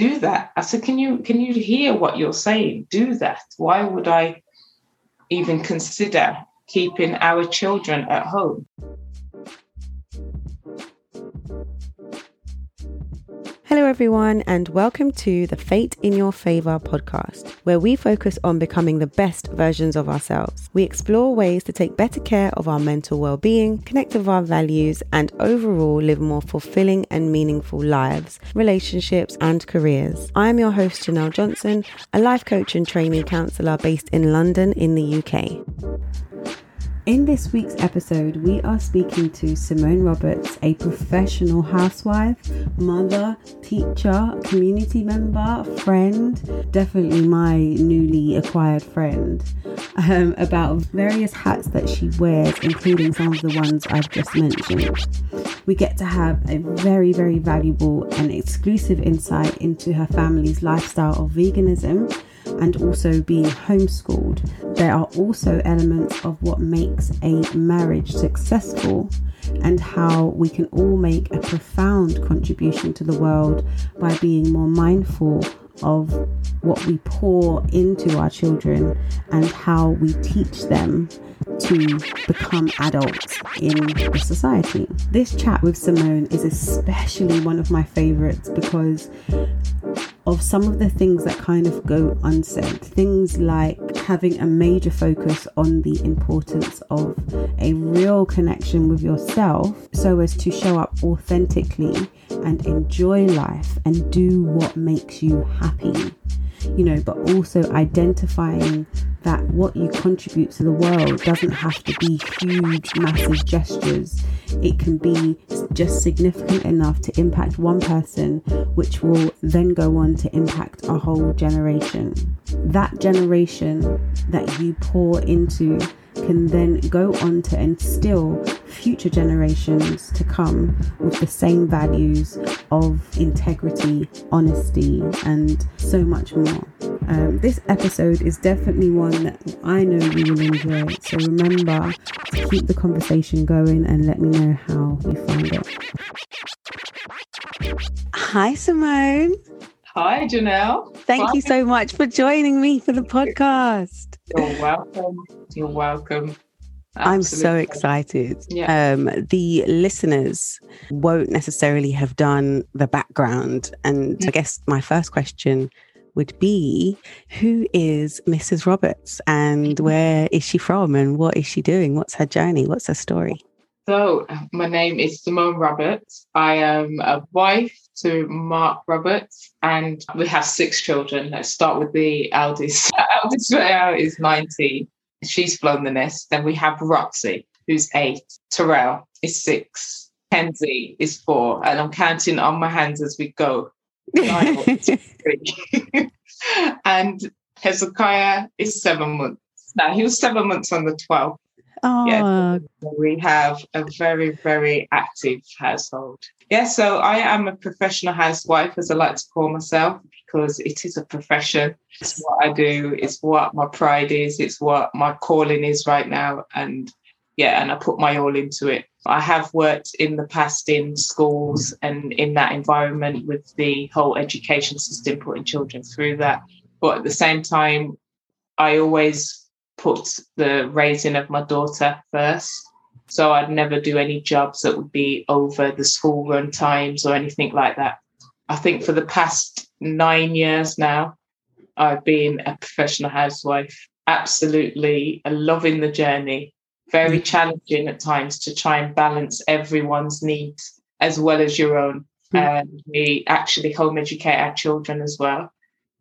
do that. I said, can you can you hear what you're saying? Do that. Why would I even consider keeping our children at home? Hello, everyone, and welcome to the Fate in Your Favor podcast, where we focus on becoming the best versions of ourselves. We explore ways to take better care of our mental well being, connect with our values, and overall live more fulfilling and meaningful lives, relationships, and careers. I am your host, Janelle Johnson, a life coach and training counselor based in London, in the UK. In this week's episode, we are speaking to Simone Roberts, a professional housewife, mother, teacher, community member, friend, definitely my newly acquired friend, um, about various hats that she wears, including some of the ones I've just mentioned. We get to have a very, very valuable and exclusive insight into her family's lifestyle of veganism and also being homeschooled. There are also elements of what makes a marriage successful and how we can all make a profound contribution to the world by being more mindful of what we pour into our children and how we teach them to become adults in the society. This chat with Simone is especially one of my favorites because of some of the things that kind of go unsaid. Things like having a major focus on the importance of a real connection with yourself so as to show up authentically and enjoy life and do what makes you happy. You know, but also identifying that what you contribute to the world doesn't have to be huge, massive gestures. It can be just significant enough to impact one person, which will then go on to impact a whole generation. That generation that you pour into can then go on to instill future generations to come with the same values of integrity, honesty, and so much more. Um, this episode is definitely one that I know you will enjoy. So remember to keep the conversation going and let me know how you find it. Hi, Simone. Hi, Janelle. Thank you so much for joining me for the podcast. You're welcome. You're welcome. Absolutely. I'm so excited. Yeah. Um, the listeners won't necessarily have done the background. And mm. I guess my first question would be who is Mrs. Roberts and where is she from and what is she doing? What's her journey? What's her story? So, my name is Simone Roberts. I am a wife to Mark Roberts, and we have six children. Let's start with the eldest. The eldest now is 19. She's flown the nest. Then we have Roxy, who's eight. Terrell is six. Kenzie is four. And I'm counting on my hands as we go. and Hezekiah is seven months. Now, he was seven months on the 12th. Oh. Ah. Yeah, we have a very, very active household. Yeah, so I am a professional housewife, as I like to call myself, because it is a profession. It's what I do, it's what my pride is, it's what my calling is right now. And yeah, and I put my all into it. I have worked in the past in schools and in that environment with the whole education system, putting children through that. But at the same time, I always put the raising of my daughter first. So I'd never do any jobs that would be over the school run times or anything like that. I think for the past nine years now, I've been a professional housewife, absolutely loving the journey, very mm. challenging at times to try and balance everyone's needs as well as your own. Mm. And we actually home educate our children as well.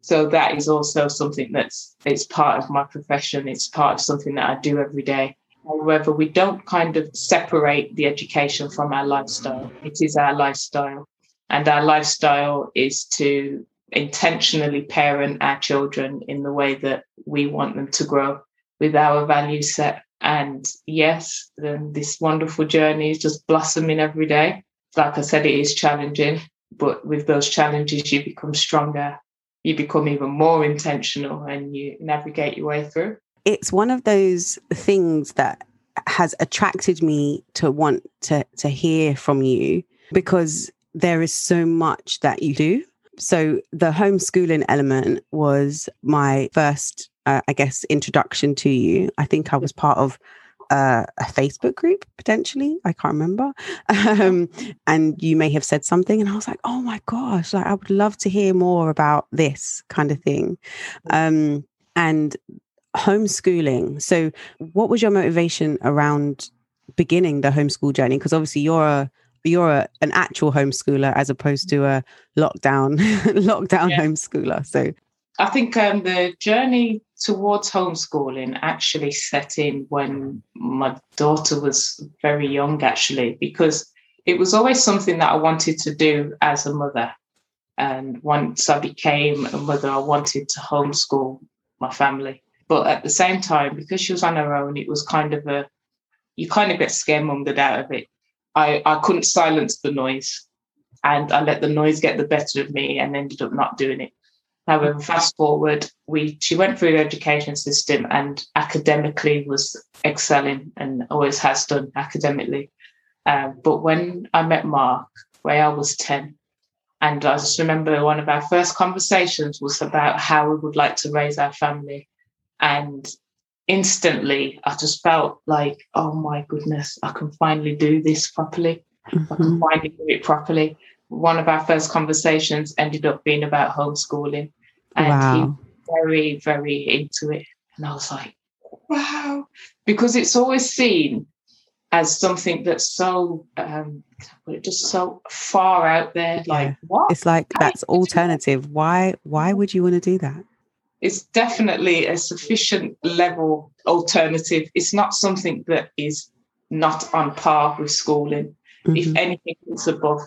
So that is also something that's it's part of my profession. It's part of something that I do every day. However, we don't kind of separate the education from our lifestyle. It is our lifestyle. And our lifestyle is to intentionally parent our children in the way that we want them to grow with our value set. And yes, then this wonderful journey is just blossoming every day. Like I said, it is challenging, but with those challenges, you become stronger you become even more intentional and you navigate your way through. It's one of those things that has attracted me to want to to hear from you because there is so much that you do so the homeschooling element was my first, uh, I guess, introduction to you. I think I was part of uh, a Facebook group potentially. I can't remember. Um, and you may have said something, and I was like, "Oh my gosh! Like, I would love to hear more about this kind of thing." Um, and homeschooling. So, what was your motivation around beginning the homeschool journey? Because obviously, you're a you're a, an actual homeschooler as opposed to a lockdown lockdown yeah. homeschooler. So, I think um, the journey towards homeschooling actually set in when my daughter was very young, actually, because it was always something that I wanted to do as a mother. And once I became a mother, I wanted to homeschool my family. But at the same time, because she was on her own, it was kind of a, you kind of get scaremongered out of it. I, I couldn't silence the noise and I let the noise get the better of me and ended up not doing it. However, fast forward, we she went through the education system and academically was excelling and always has done academically. Uh, but when I met Mark, where I was 10, and I just remember one of our first conversations was about how we would like to raise our family. And instantly, I just felt like, oh my goodness, I can finally do this properly. Mm-hmm. I can mm-hmm. finally do it properly. One of our first conversations ended up being about homeschooling and wow. he very, very into it. And I was like, wow, because it's always seen as something that's so um just so far out there. Like what? It's like that's alternative. Why why would you want to do that? It's definitely a sufficient level alternative. It's not something that is not on par with schooling. Mm-hmm. If anything, it's above.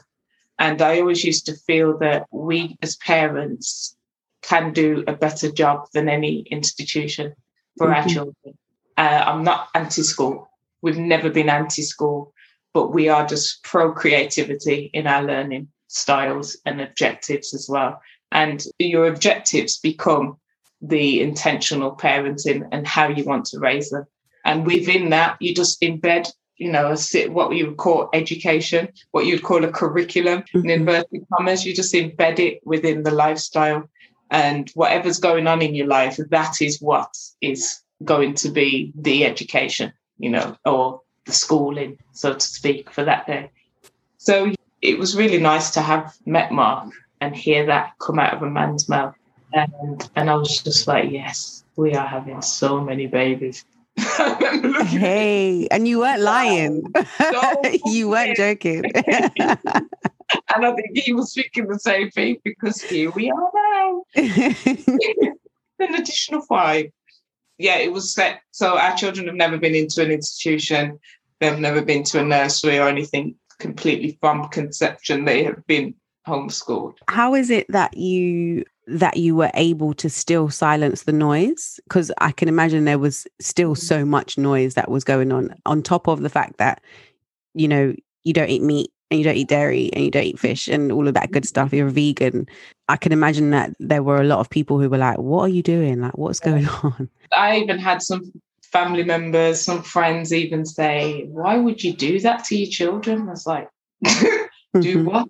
And I always used to feel that we as parents can do a better job than any institution for mm-hmm. our children. Uh, I'm not anti school. We've never been anti school, but we are just pro creativity in our learning styles and objectives as well. And your objectives become the intentional parenting and how you want to raise them. And within that, you just embed, you know, what you would call education, what you'd call a curriculum mm-hmm. in inverted commas. You just embed it within the lifestyle and whatever's going on in your life, that is what is going to be the education, you know, or the schooling, so to speak, for that day. So it was really nice to have met Mark and hear that come out of a man's mouth. And and I was just like, yes, we are having so many babies. hey, and you weren't lying. you weren't joking. and I think he was speaking the same thing because here we are now. An additional five. Yeah, it was set. So our children have never been into an institution. They've never been to a nursery or anything completely from conception. They have been homeschooled. How is it that you that you were able to still silence the noise because i can imagine there was still so much noise that was going on on top of the fact that you know you don't eat meat and you don't eat dairy and you don't eat fish and all of that good stuff, you're a vegan. I can imagine that there were a lot of people who were like, What are you doing? Like, what's going on? I even had some family members, some friends even say, Why would you do that to your children? I was like, Do mm-hmm. what?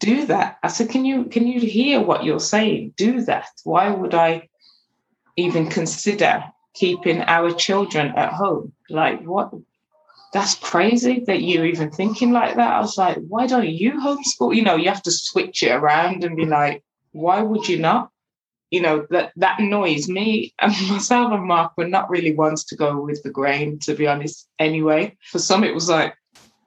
Do that. I said, Can you can you hear what you're saying? Do that. Why would I even consider keeping our children at home? Like what that's crazy that you're even thinking like that. I was like, why don't you homeschool? You know, you have to switch it around and be like, why would you not? You know, that that noise, me and myself and Mark were not really ones to go with the grain, to be honest, anyway. For some, it was like,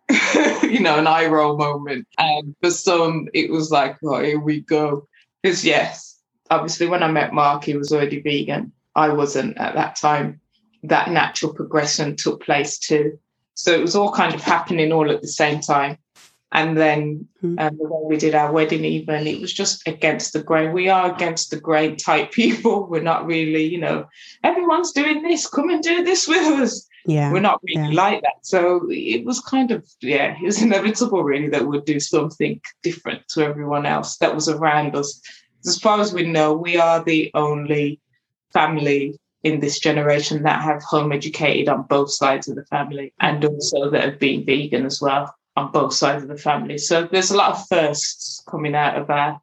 you know, an eye roll moment. And for some, it was like, oh, here we go. Because, yes, obviously, when I met Mark, he was already vegan. I wasn't at that time. That natural progression took place too. So it was all kind of happening all at the same time. And then mm-hmm. um, the way we did our wedding, even it was just against the grain. We are against the grain type people. We're not really, you know, everyone's doing this. Come and do this with us. Yeah, we're not really yeah. like that. So it was kind of yeah, it was inevitable really that we'd do something different to everyone else that was around us. As far as we know, we are the only family in this generation that have home educated on both sides of the family and also that have been vegan as well on both sides of the family. So there's a lot of firsts coming out of our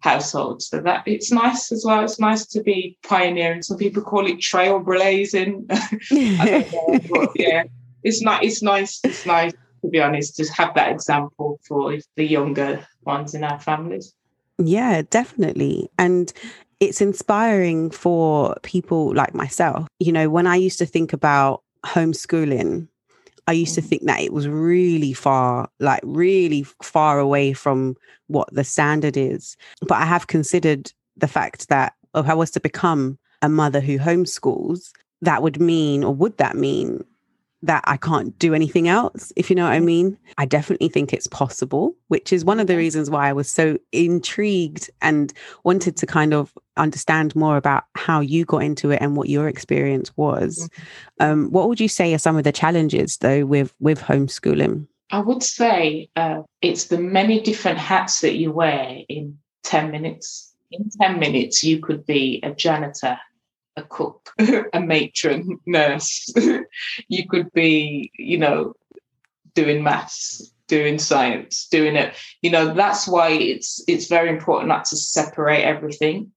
household. So that it's nice as well. It's nice to be pioneering. Some people call it trailblazing. but yeah, it's not. It's nice. It's nice to be honest to have that example for the younger ones in our families. Yeah, definitely. And it's inspiring for people like myself. You know, when I used to think about homeschooling, I used to think that it was really far, like really far away from what the standard is. But I have considered the fact that if I was to become a mother who homeschools, that would mean, or would that mean that I can't do anything else, if you know what I mean. I definitely think it's possible, which is one of the reasons why I was so intrigued and wanted to kind of understand more about how you got into it and what your experience was. Mm-hmm. Um, what would you say are some of the challenges though with with homeschooling? I would say uh, it's the many different hats that you wear in 10 minutes. In 10 minutes, you could be a janitor, a cook, a matron, nurse. you could be, you know, doing maths, doing science, doing it. You know, that's why it's it's very important not to separate everything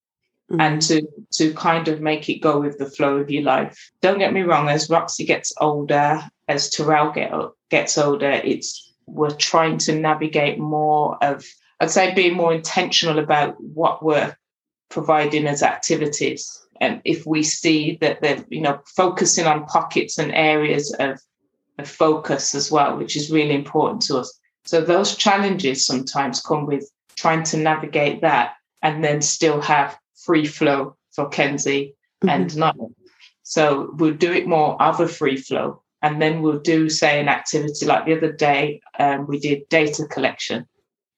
mm-hmm. and to to kind of make it go with the flow of your life. Don't get me wrong, as Roxy gets older, as Terrell get, gets older, it's we're trying to navigate more of I'd say being more intentional about what we're providing as activities and if we see that they're you know focusing on pockets and areas of, of focus as well which is really important to us. So those challenges sometimes come with trying to navigate that and then still have free flow for kenzie mm-hmm. and not. So we'll do it more of a free flow and then we'll do say an activity like the other day um, we did data collection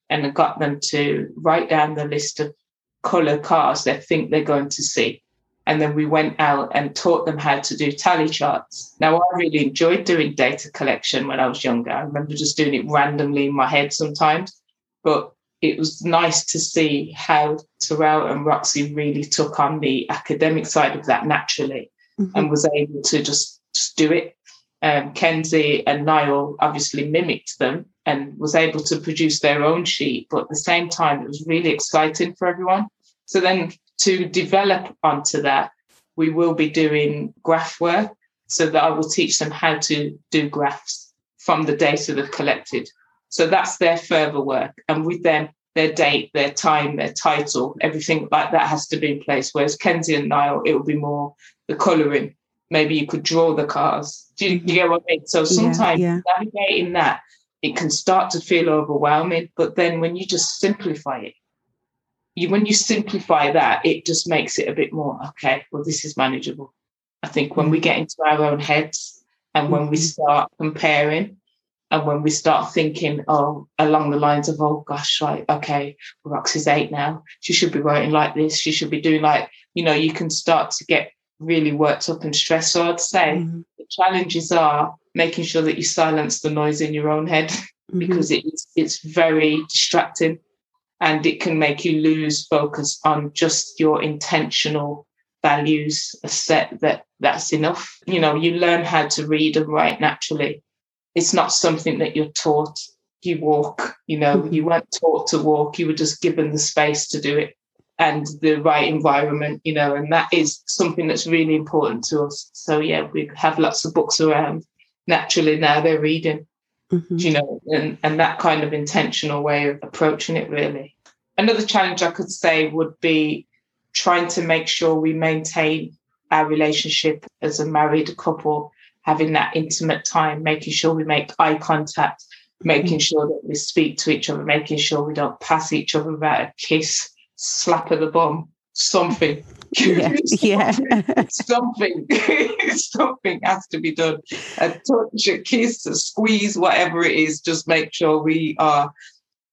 and got them to write down the list of color cars they think they're going to see and then we went out and taught them how to do tally charts. Now, I really enjoyed doing data collection when I was younger. I remember just doing it randomly in my head sometimes, but it was nice to see how Terrell and Roxy really took on the academic side of that naturally mm-hmm. and was able to just, just do it. Um, Kenzie and Niall obviously mimicked them and was able to produce their own sheet, but at the same time, it was really exciting for everyone. So then to develop onto that, we will be doing graph work so that I will teach them how to do graphs from the data they've collected. So that's their further work. And with them, their date, their time, their title, everything like that has to be in place. Whereas Kenzie and Niall, it will be more the colouring. Maybe you could draw the cars. Do you, you get what I mean? So sometimes yeah, yeah. navigating that, it can start to feel overwhelming. But then when you just simplify it, you when you simplify that, it just makes it a bit more okay. Well, this is manageable. I think when we get into our own heads and when we mm-hmm. start comparing and when we start thinking, oh, along the lines of, oh gosh, like, okay, Roxy's eight now. She should be writing like this. She should be doing like, you know, you can start to get really worked up and stressed. So I'd say mm-hmm. the challenges are making sure that you silence the noise in your own head mm-hmm. because it's it's very distracting and it can make you lose focus on just your intentional values a set that that's enough you know you learn how to read and write naturally it's not something that you're taught you walk you know mm-hmm. you weren't taught to walk you were just given the space to do it and the right environment you know and that is something that's really important to us so yeah we have lots of books around naturally now they're reading mm-hmm. you know, and, and that kind of intentional way of approaching it really. Another challenge I could say would be trying to make sure we maintain our relationship as a married couple, having that intimate time, making sure we make eye contact, making mm-hmm. sure that we speak to each other, making sure we don't pass each other without a kiss, slap of the bum, something. Yeah, yeah. something, something has to be done. A touch, a kiss, a squeeze, whatever it is. Just make sure we are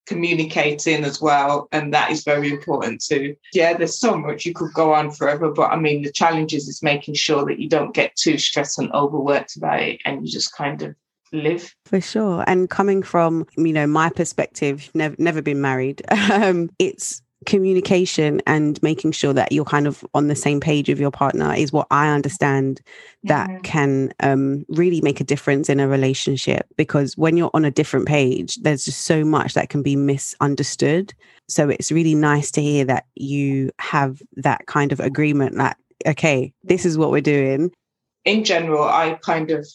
communicating as well, and that is very important too. Yeah, there's so much you could go on forever, but I mean, the challenge is, is making sure that you don't get too stressed and overworked about it, and you just kind of live for sure and coming from you know my perspective never never been married um it's communication and making sure that you're kind of on the same page with your partner is what I understand that mm-hmm. can um, really make a difference in a relationship because when you're on a different page, there's just so much that can be misunderstood. So it's really nice to hear that you have that kind of agreement that, okay, this is what we're doing. In general, I kind of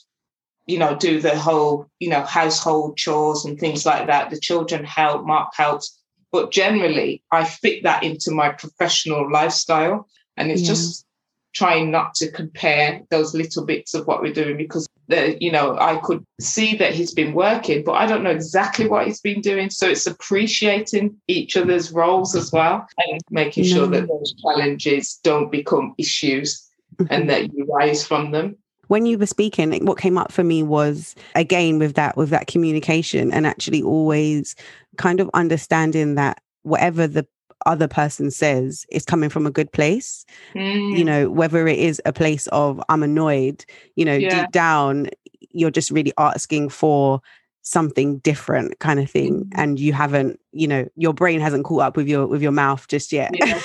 you know, do the whole, you know, household chores and things like that. The children help, Mark helps. But generally, I fit that into my professional lifestyle. And it's yeah. just trying not to compare those little bits of what we're doing because the, you know I could see that he's been working, but I don't know exactly what he's been doing. So it's appreciating each other's roles as well and making no. sure that those challenges don't become issues mm-hmm. and that you rise from them when you were speaking what came up for me was again with that with that communication and actually always kind of understanding that whatever the other person says is coming from a good place mm. you know whether it is a place of i'm annoyed you know yeah. deep down you're just really asking for something different kind of thing mm. and you haven't you know your brain hasn't caught up with your with your mouth just yet yeah.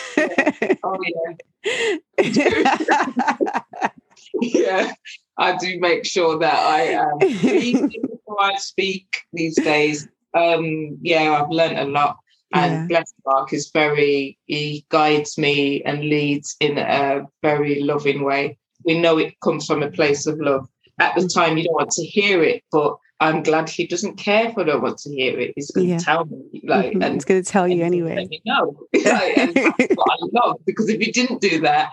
oh yeah yeah i do make sure that i am before i speak these days um yeah i've learned a lot and yeah. bless Mark is very, he guides me and leads in a very loving way. We know it comes from a place of love. At the time, you don't want to hear it, but I'm glad he doesn't care if I don't want to hear it. He's going yeah. to tell me, like, mm-hmm. and he's going to tell you anyway. No, like, and that's what I love because if he didn't do that,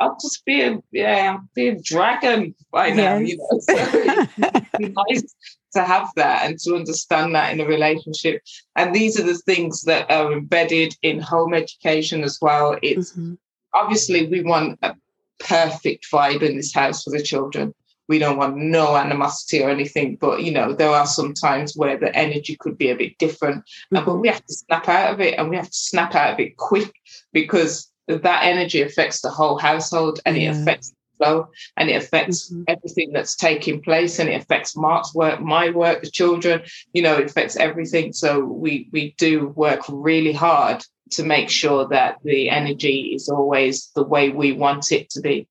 I'd just be a yeah, be a dragon by now. Yes. You know, so it'd be nice to have that and to understand that in a relationship. And these are the things that are embedded in home education as well. It's mm-hmm. obviously we want a perfect vibe in this house for the children. We don't want no animosity or anything, but you know, there are some times where the energy could be a bit different. Mm-hmm. But we have to snap out of it and we have to snap out of it quick because that energy affects the whole household and yeah. it affects flow and it affects mm-hmm. everything that's taking place and it affects Mark's work, my work, the children, you know, it affects everything. So we we do work really hard to make sure that the energy is always the way we want it to be.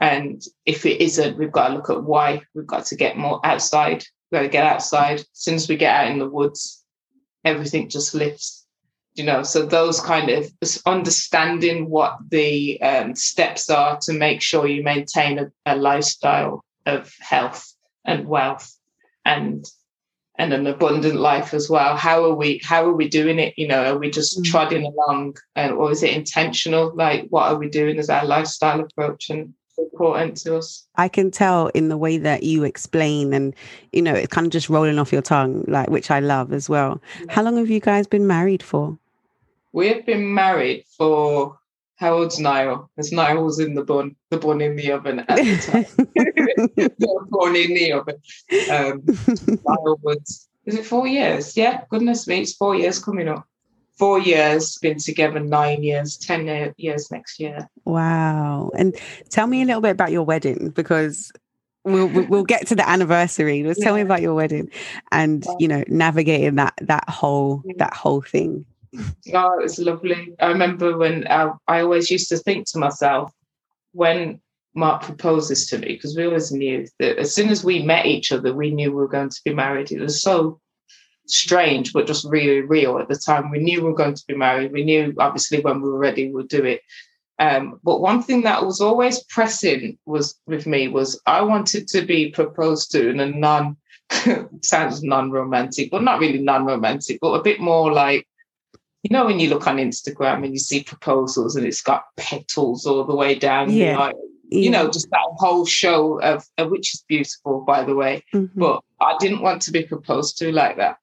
And if it isn't, we've got to look at why. We've got to get more outside. We've got to get outside. As soon as we get out in the woods, everything just lifts you know so those kind of understanding what the um, steps are to make sure you maintain a, a, lifestyle of health and wealth and and an abundant life as well. How are we how are we doing it? You know are we just mm-hmm. trotting along and or is it intentional? Like what are we doing as our lifestyle approach and important to us? I can tell in the way that you explain and you know it's kind of just rolling off your tongue like which i love as well. Yeah. how long have you guys been married for we have been married for how old's Niall? Because Niall was in the bun, the bun in the oven at the time. the bun in the oven. Um, Niall was, is it four years? Yeah, goodness me, it's four years coming up. Four years, been together nine years, 10 years next year. Wow. And tell me a little bit about your wedding because we'll we'll get to the anniversary. Just yeah. tell me about your wedding and you know navigating that that whole that whole thing. Oh, it was lovely. I remember when I, I always used to think to myself, when Mark proposes to me, because we always knew that as soon as we met each other, we knew we were going to be married. It was so strange, but just really real at the time. We knew we were going to be married. We knew, obviously, when we were ready, we'd do it. Um, but one thing that was always pressing was with me was I wanted to be proposed to in a non sounds non-romantic, but not really non-romantic, but a bit more like you know when you look on Instagram and you see proposals and it's got petals all the way down, yeah. Like, you know, just that whole show of, of, which is beautiful, by the way. Mm-hmm. But I didn't want to be proposed to like that.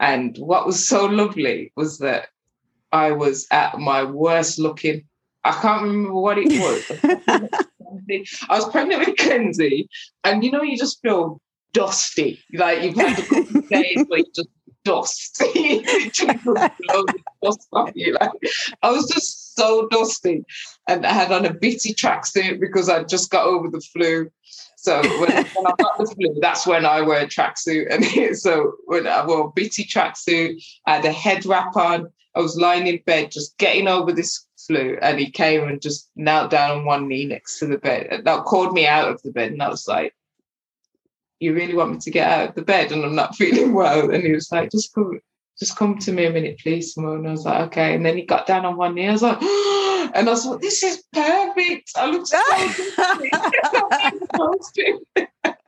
And what was so lovely was that I was at my worst looking. I can't remember what it was. I was pregnant with Kenzie, and you know, you just feel dusty. Like you've had a couple of days where you just dust. you. Like, I was just so dusty. And I had on a bitty tracksuit because I just got over the flu. So when, when, I got the flu, that's when I wear a tracksuit. And so when I wore a bitty tracksuit, I had a head wrap on, I was lying in bed, just getting over this flu, and he came and just knelt down on one knee next to the bed. And that called me out of the bed, and I was like, "You really want me to get out of the bed?" And I'm not feeling well. And he was like, "Just come, just come to me a minute, please, Simone." And I was like, "Okay." And then he got down on one knee. I was like, and I was like, "This is perfect. I look so good."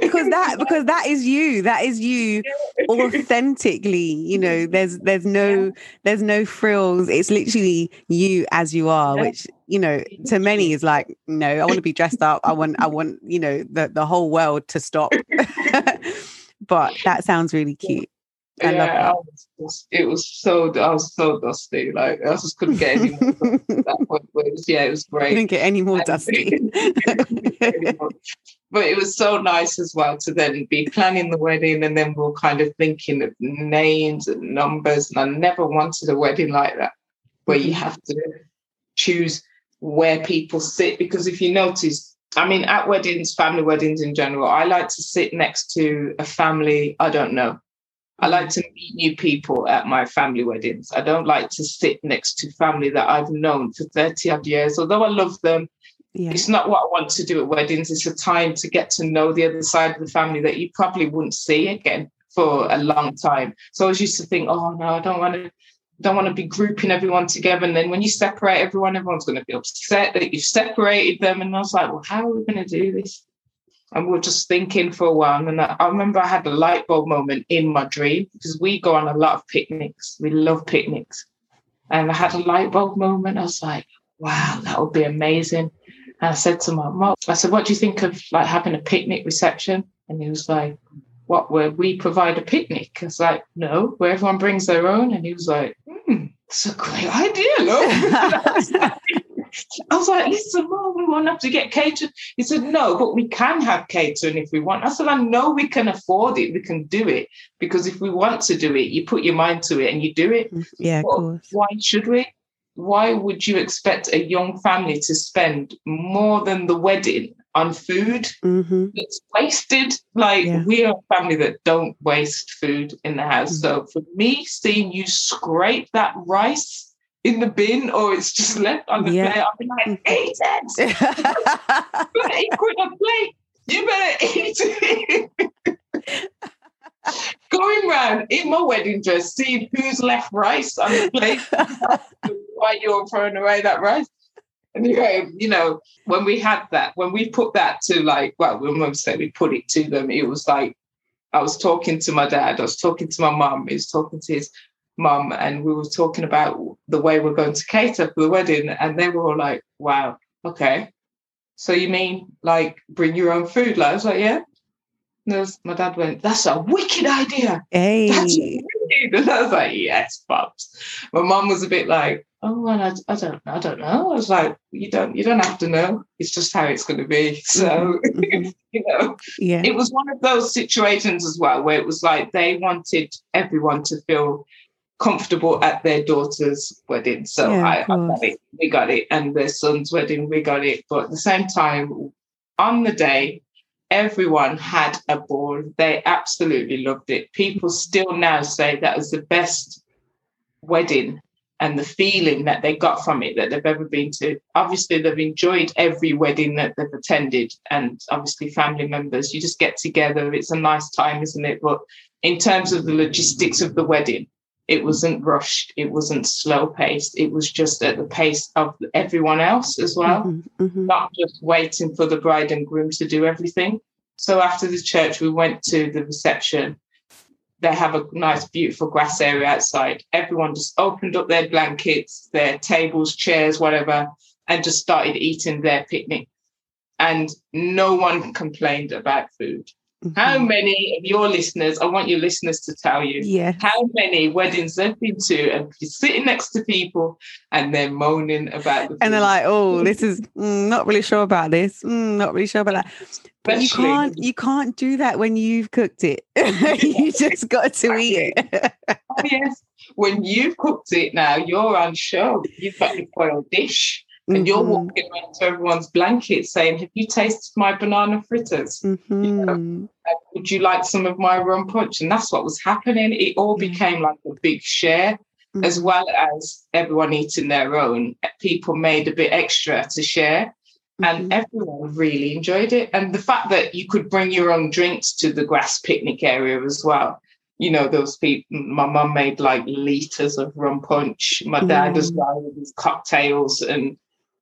because that because that is you that is you authentically you know there's there's no there's no frills it's literally you as you are which you know to many is like no i want to be dressed up i want i want you know the the whole world to stop but that sounds really cute I yeah, I was just, it was so I was so dusty. Like I just couldn't get any more that point. But it was, yeah, it was great. Couldn't get any more dusty. But it was so nice as well to then be planning the wedding and then we are kind of thinking of names and numbers. And I never wanted a wedding like that, where you mm-hmm. have to choose where people sit. Because if you notice, I mean, at weddings, family weddings in general, I like to sit next to a family I don't know. I like mm-hmm. to meet new people at my family weddings. I don't like to sit next to family that I've known for 30 odd years. Although I love them, yeah. It's not what I want to do at weddings. It's a time to get to know the other side of the family that you probably wouldn't see again for a long time. So I was used to think, oh no, I don't want to don't want to be grouping everyone together. And then when you separate everyone, everyone's going to be upset that you've separated them. And I was like, well, how are we going to do this? And we are just thinking for a while. And I, I remember I had a light bulb moment in my dream because we go on a lot of picnics. We love picnics. And I had a light bulb moment. I was like, wow, that would be amazing. And I said to my mom, I said, what do you think of like having a picnic reception? And he was like, what, where we provide a picnic? I was like, no, where everyone brings their own. And he was like, hmm, it's a great idea, look. I was like, listen, mom, we won't have to get catering. He said, no, but we can have catering if we want. I said, I know we can afford it. We can do it. Because if we want to do it, you put your mind to it and you do it. Yeah, of course. Why should we? Why would you expect a young family to spend more than the wedding on food? Mm-hmm. It's wasted. Like yeah. we are a family that don't waste food in the house. Mm-hmm. So for me, seeing you scrape that rice in the bin or it's just left on the yeah. plate, I'll be like, eat it. put it on the plate. You better eat it going around in my wedding dress, seeing who's left rice on the plate, why you're throwing away that rice. And you go, you know, when we had that, when we put that to like, well, when we said we put it to them, it was like I was talking to my dad, I was talking to my mum, he was talking to his mum, and we were talking about the way we're going to cater for the wedding. And they were all like, wow, okay. So you mean like bring your own food? Like I was like, yeah my dad went, That's a wicked idea. Hey. That's wicked. And I was like, Yes, Pops. My mom was a bit like, Oh, well, I, I don't I don't know. I was like, You don't you don't have to know. It's just how it's gonna be. So mm-hmm. you know, yeah. it was one of those situations as well where it was like they wanted everyone to feel comfortable at their daughter's wedding. So yeah, I, I got it. We got it. And their son's wedding, we got it. But at the same time, on the day, everyone had a ball. They absolutely loved it. People still now say that was the best wedding and the feeling that they got from it that they've ever been to. Obviously, they've enjoyed every wedding that they've attended, and obviously, family members, you just get together. It's a nice time, isn't it? But in terms of the logistics of the wedding, it wasn't rushed, it wasn't slow paced, it was just at the pace of everyone else as well, mm-hmm, mm-hmm. not just waiting for the bride and groom to do everything. So after the church, we went to the reception. They have a nice, beautiful grass area outside. Everyone just opened up their blankets, their tables, chairs, whatever, and just started eating their picnic. And no one complained about food. Mm-hmm. How many of your listeners, I want your listeners to tell you yeah. how many weddings they've been to and you're sitting next to people and they're moaning about the And they're like, oh, this is mm, not really sure about this. Mm, not really sure about that. But you can't you can't do that when you've cooked it. you just got to eat it. oh, yes. When you've cooked it now, you're on show. You've got your foiled dish and you're mm-hmm. walking around to everyone's blanket saying, Have you tasted my banana fritters? Mm-hmm. You know, would you like some of my rum punch? And that's what was happening. It all became like a big share. mm-hmm. as well as everyone eating their own, people made a bit extra to share. And mm-hmm. everyone really enjoyed it. And the fact that you could bring your own drinks to the grass picnic area as well. You know, those people, my mum made like liters of rum punch. My dad mm. as well with his cocktails. And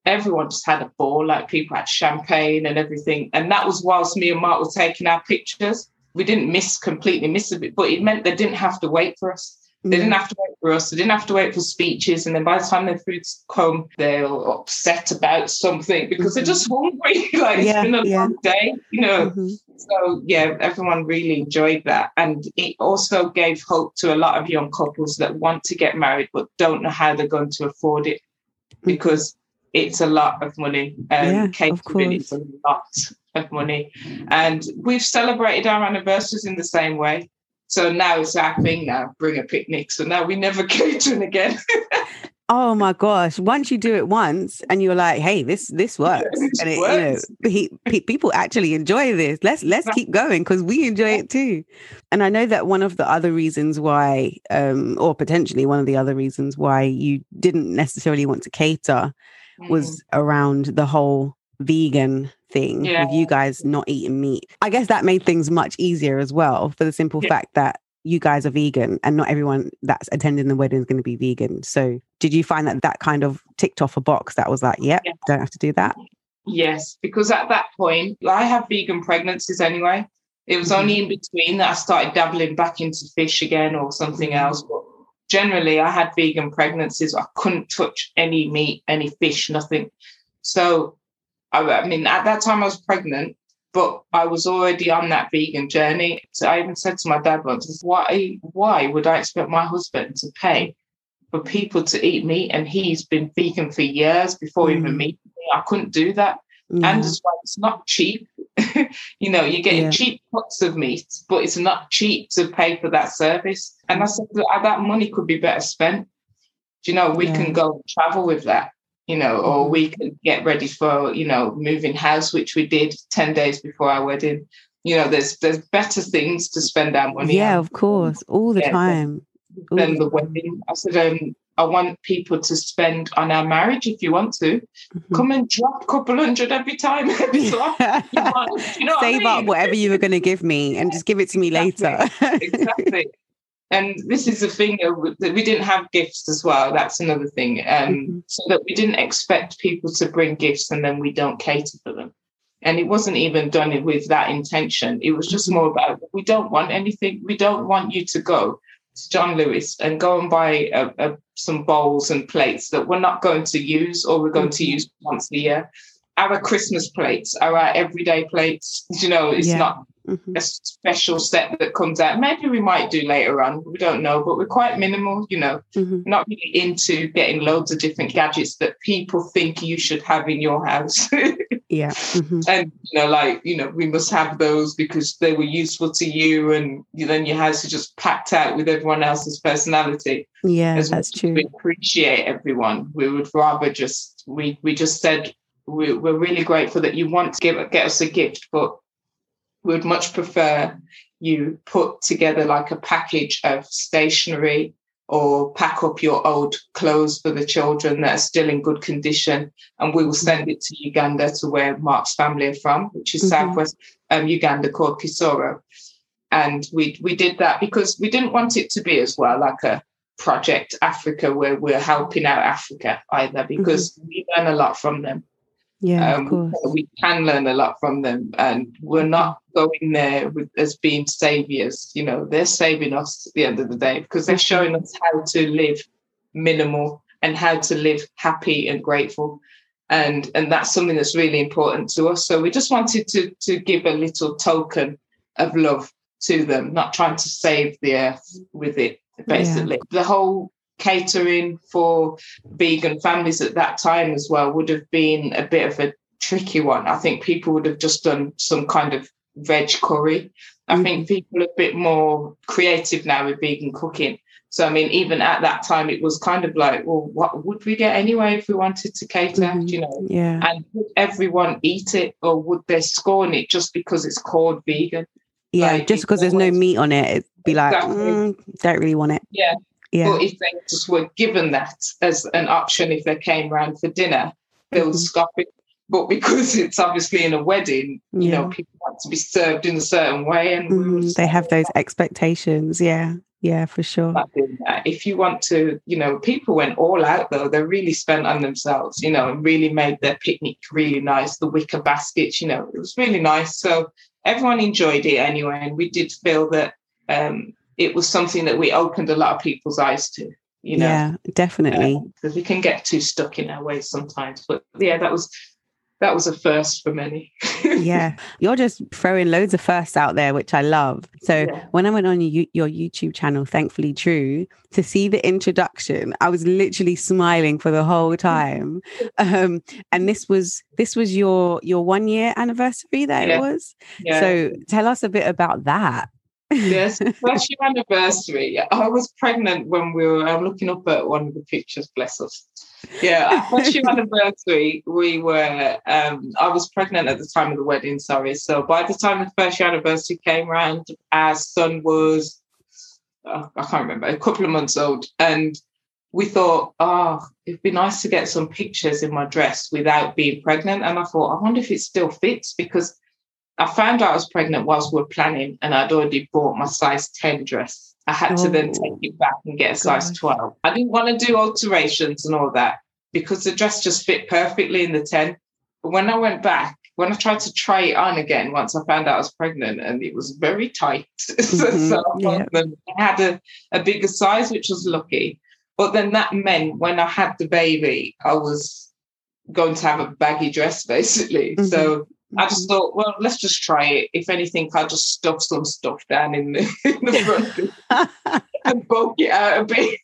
everyone just had a ball. Like people had champagne and everything. And that was whilst me and Mark were taking our pictures. We didn't miss completely miss a bit, but it meant they didn't have to wait for us. They didn't have to wait for us. They didn't have to wait for speeches. And then by the time their food's come, they're upset about something because mm-hmm. they're just hungry. like yeah, it's been a yeah. long day, you know. Mm-hmm. So yeah, everyone really enjoyed that. And it also gave hope to a lot of young couples that want to get married but don't know how they're going to afford it mm-hmm. because it's a lot of money. Um, yeah, catering is a lot of money. And we've celebrated our anniversaries in the same way. So now it's our thing now, bring a picnic. So now we never catering again. oh my gosh. Once you do it once and you're like, hey, this this works. And it, works. you know, he, he, people actually enjoy this. Let's let's keep going because we enjoy it too. And I know that one of the other reasons why, um, or potentially one of the other reasons why you didn't necessarily want to cater was mm. around the whole vegan thing yeah. with you guys not eating meat. I guess that made things much easier as well for the simple yeah. fact that you guys are vegan and not everyone that's attending the wedding is going to be vegan. So, did you find that that kind of ticked off a box that was like, yep, yeah. don't have to do that? Yes, because at that point, I have vegan pregnancies anyway. It was mm-hmm. only in between that I started dabbling back into fish again or something mm-hmm. else. But generally, I had vegan pregnancies. I couldn't touch any meat, any fish, nothing. So I, I mean, at that time I was pregnant, but I was already on that vegan journey. So I even said to my dad once, why, why would I expect my husband to pay for people to eat meat? And he's been vegan for years before mm. even meeting me. I couldn't do that. Mm. And as well, it's not cheap. you know, you're getting yeah. cheap cuts of meat, but it's not cheap to pay for that service. And I said that, that money could be better spent. Do you know, we yeah. can go travel with that you know, or we can get ready for, you know, moving house, which we did 10 days before our wedding. You know, there's there's better things to spend our money yeah, on. of course, all the yeah, time. Than, the wedding. I said, um, I want people to spend on our marriage if you want to. Mm-hmm. Come and drop a couple hundred every time. Every you know Save I mean? up whatever you were going to give me and just give it to me exactly. later. exactly. And this is the thing that we didn't have gifts as well. That's another thing. Um, mm-hmm. So that we didn't expect people to bring gifts and then we don't cater for them. And it wasn't even done with that intention. It was just mm-hmm. more about we don't want anything. We don't want you to go John Lewis and go and buy a, a, some bowls and plates that we're not going to use or we're going to mm-hmm. use once a year. Our Christmas plates our everyday plates. You know, it's yeah. not mm-hmm. a special set that comes out. Maybe we might do later on. We don't know, but we're quite minimal, you know, mm-hmm. not really into getting loads of different gadgets that people think you should have in your house. yeah. Mm-hmm. And, you know, like, you know, we must have those because they were useful to you and then your house is just packed out with everyone else's personality. Yeah, As that's true. We appreciate everyone. We would rather just, we, we just said, we, we're really grateful that you want to give get us a gift, but we would much prefer you put together like a package of stationery or pack up your old clothes for the children that are still in good condition and we will send it to Uganda to where Mark's family are from, which is mm-hmm. southwest um, Uganda called Kisoro. And we we did that because we didn't want it to be as well like a project Africa where we're helping out Africa either because mm-hmm. we learn a lot from them. Yeah, um, we can learn a lot from them, and we're not going there with, as being saviors. You know, they're saving us at the end of the day because they're showing us how to live minimal and how to live happy and grateful, and and that's something that's really important to us. So we just wanted to to give a little token of love to them, not trying to save the earth with it. Basically, yeah. the whole catering for vegan families at that time as well would have been a bit of a tricky one. I think people would have just done some kind of veg curry. I mm. think people are a bit more creative now with vegan cooking. So I mean, even at that time, it was kind of like, well, what would we get anyway if we wanted to cater? Mm-hmm. you know? Yeah. And would everyone eat it, or would they scorn it just because it's called vegan? Yeah, like, just because there's no meat on it, it'd be exactly. like, mm, don't really want it. Yeah, Yeah. But if they just were given that as an option if they came round for dinner, they'll mm-hmm. stop it. But because it's obviously in a wedding, you yeah. know, people want to be served in a certain way, and mm, they have those expectations. Yeah, yeah, for sure. If you want to, you know, people went all out though. They really spent on themselves, you know, and really made their picnic really nice. The wicker baskets, you know, it was really nice. So everyone enjoyed it anyway, and we did feel that um, it was something that we opened a lot of people's eyes to. You know, yeah, definitely. Because um, we can get too stuck in our ways sometimes. But yeah, that was that was a first for many. yeah, you're just throwing loads of firsts out there, which I love. So yeah. when I went on your, your YouTube channel, thankfully true, to see the introduction, I was literally smiling for the whole time. Um, and this was this was your your one year anniversary that yeah. it was. Yeah. So tell us a bit about that. Yes, first year anniversary. I was pregnant when we were. I'm looking up at one of the pictures. Bless us yeah, first year anniversary, we were, um, I was pregnant at the time of the wedding, sorry. So by the time the first year anniversary came around, our son was, uh, I can't remember, a couple of months old. And we thought, oh, it'd be nice to get some pictures in my dress without being pregnant. And I thought, I wonder if it still fits because I found out I was pregnant whilst we were planning and I'd already bought my size 10 dress. I had oh, to then take oh, it back and get a size 12. I didn't want to do alterations and all that because the dress just fit perfectly in the 10. But when I went back, when I tried to try it on again, once I found out I was pregnant and it was very tight. Mm-hmm, so yeah. I had a, a bigger size, which was lucky. But then that meant when I had the baby, I was going to have a baggy dress basically. Mm-hmm. So I just mm-hmm. thought, well, let's just try it. If anything, I'll just stuff some stuff down in the, in the front and bulk it out a bit.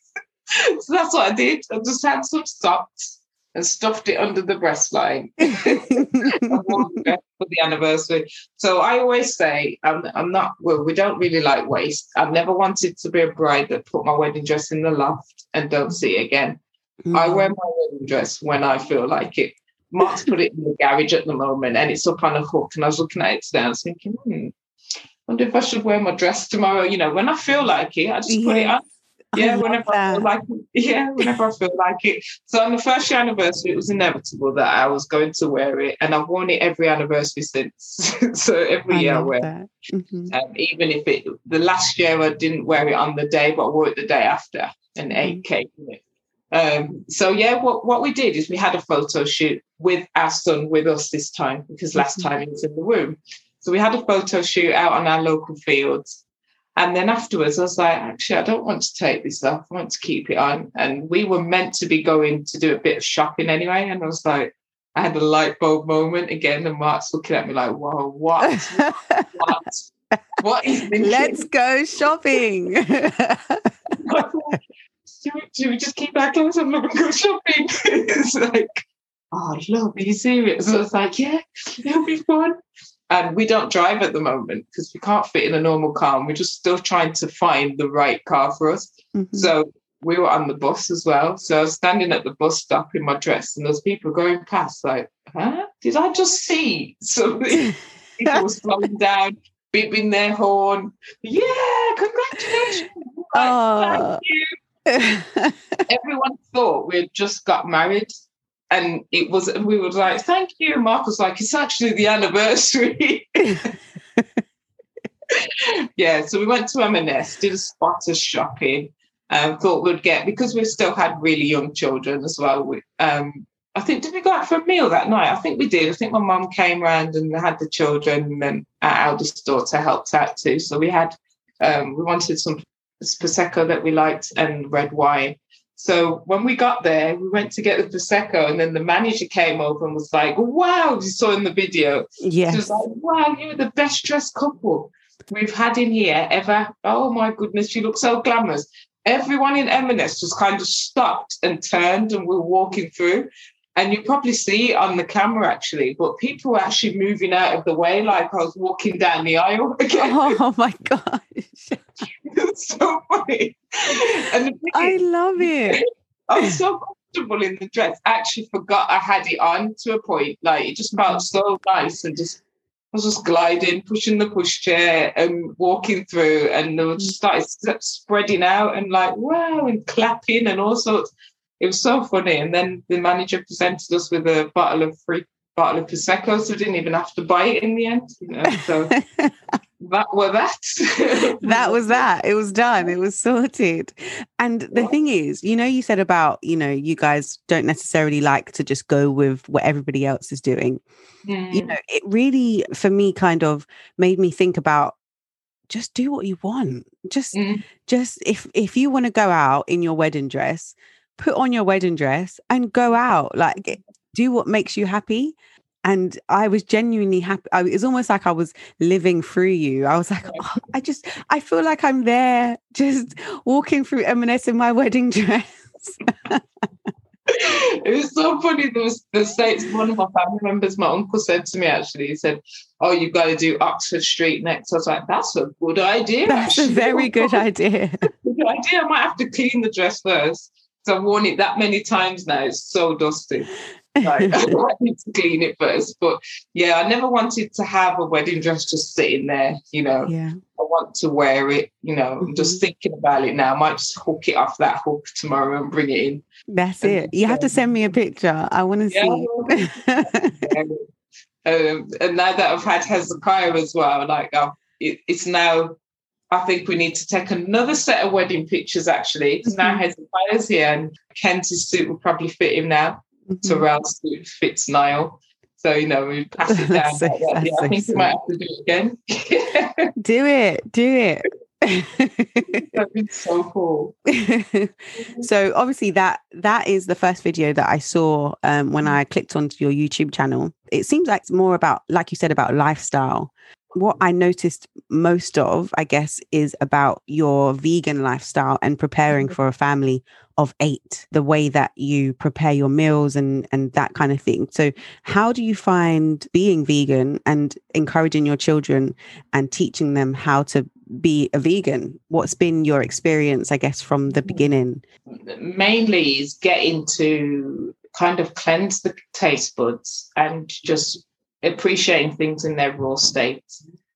so that's what I did. I just had some socks and stuffed it under the breastline for the anniversary. So I always say, I'm, I'm not, well, we don't really like waste. I've never wanted to be a bride that put my wedding dress in the loft and don't see it again. Mm. I wear my wedding dress when I feel like it. Mark's put it in the garage at the moment and it's up on a hook. And I was looking at it today, I was thinking, hmm, wonder if I should wear my dress tomorrow. You know, when I feel like it, I just put it on. Yeah, whenever that. I feel like it. Yeah, whenever I feel like it. So on the first year anniversary, it was inevitable that I was going to wear it, and I've worn it every anniversary since. so every I year I wear. Mm-hmm. Um, even if it the last year I didn't wear it on the day, but I wore it the day after, and mm-hmm. ate cake with it. Um, so yeah, what, what we did is we had a photo shoot with our son with us this time because last mm-hmm. time he was in the womb. So we had a photo shoot out on our local fields. And then afterwards, I was like, actually, I don't want to take this off. I want to keep it on. And we were meant to be going to do a bit of shopping anyway. And I was like, I had a light bulb moment again. And Mark's looking at me like, whoa, what? what? What is this? Let's go shopping should we just keep our clothes on and go shopping? it's like, oh, love, are you serious? I was like, yeah, it'll be fun. And we don't drive at the moment because we can't fit in a normal car. And we're just still trying to find the right car for us. Mm-hmm. So we were on the bus as well. So I was standing at the bus stop in my dress, and those people going past, like, huh? Did I just see something? people slowing down, beeping their horn. Yeah, congratulations. Oh. Thank you. Everyone thought we had just got married. And it was, we were like, thank you. Mark was like, it's actually the anniversary. yeah, so we went to M&S, did a spot of shopping, um, thought we'd get, because we still had really young children as well. We, um, I think, did we go out for a meal that night? I think we did. I think my mum came round and had the children, and our eldest daughter helped out too. So we had, um, we wanted some prosecco that we liked and red wine. So when we got there, we went to get the prosecco, and then the manager came over and was like, "Wow!" You saw in the video. Yeah. She was like, "Wow, you're the best dressed couple we've had in here ever." Oh my goodness, you look so glamorous. Everyone in M&S just kind of stopped and turned, and we were walking through. And you probably see it on the camera actually, but people were actually moving out of the way like I was walking down the aisle again. Oh my gosh. it's so funny. And I love it. I was so comfortable in the dress. I actually forgot I had it on to a point. Like it just felt so nice and just I was just gliding, pushing the pushchair and walking through, and they just mm. started spreading out and like wow and clapping and all sorts. It was so funny. And then the manager presented us with a bottle of free bottle of prosecco, so we didn't even have to buy it in the end. You know, so that was that. that was that. It was done. It was sorted. And the thing is, you know, you said about, you know, you guys don't necessarily like to just go with what everybody else is doing. Mm. You know, it really, for me, kind of made me think about just do what you want. Just, mm. just if if you want to go out in your wedding dress, put on your wedding dress and go out. Like, do what makes you happy and I was genuinely happy. I, it was almost like I was living through you. I was like, oh, I just, I feel like I'm there, just walking through M&S in my wedding dress. it was so funny. There was the states. One of my family members, my uncle, said to me actually. He said, "Oh, you've got to do Oxford Street next." I was like, "That's a good idea. That's actually. a very good idea. good idea. I might have to clean the dress first. I've worn it that many times now. It's so dusty. Like, I need to clean it first. But yeah, I never wanted to have a wedding dress just sitting there, you know. Yeah. I want to wear it, you know, mm-hmm. just thinking about it now. I might just hook it off that hook tomorrow and bring it in. That's and, it. You have to send me a picture. I want to yeah. see. um, and now that I've had Hezekiah as well, like it, it's now I think we need to take another set of wedding pictures actually, because mm-hmm. now Hezekiah's here and Kenzie's suit will probably fit him now. Mm-hmm. Terrell's suit fits Niall. So, you know, we pass it down. so, yeah, so I think sweet. we might have to do it again. do it, do it. That'd be so cool. so obviously that that is the first video that I saw um, when I clicked onto your YouTube channel. It seems like it's more about, like you said, about lifestyle what I noticed most of, I guess, is about your vegan lifestyle and preparing mm-hmm. for a family of eight, the way that you prepare your meals and and that kind of thing. So, how do you find being vegan and encouraging your children and teaching them how to be a vegan? What's been your experience, I guess, from the mm-hmm. beginning? Mainly is getting to kind of cleanse the taste buds and just appreciating things in their raw state.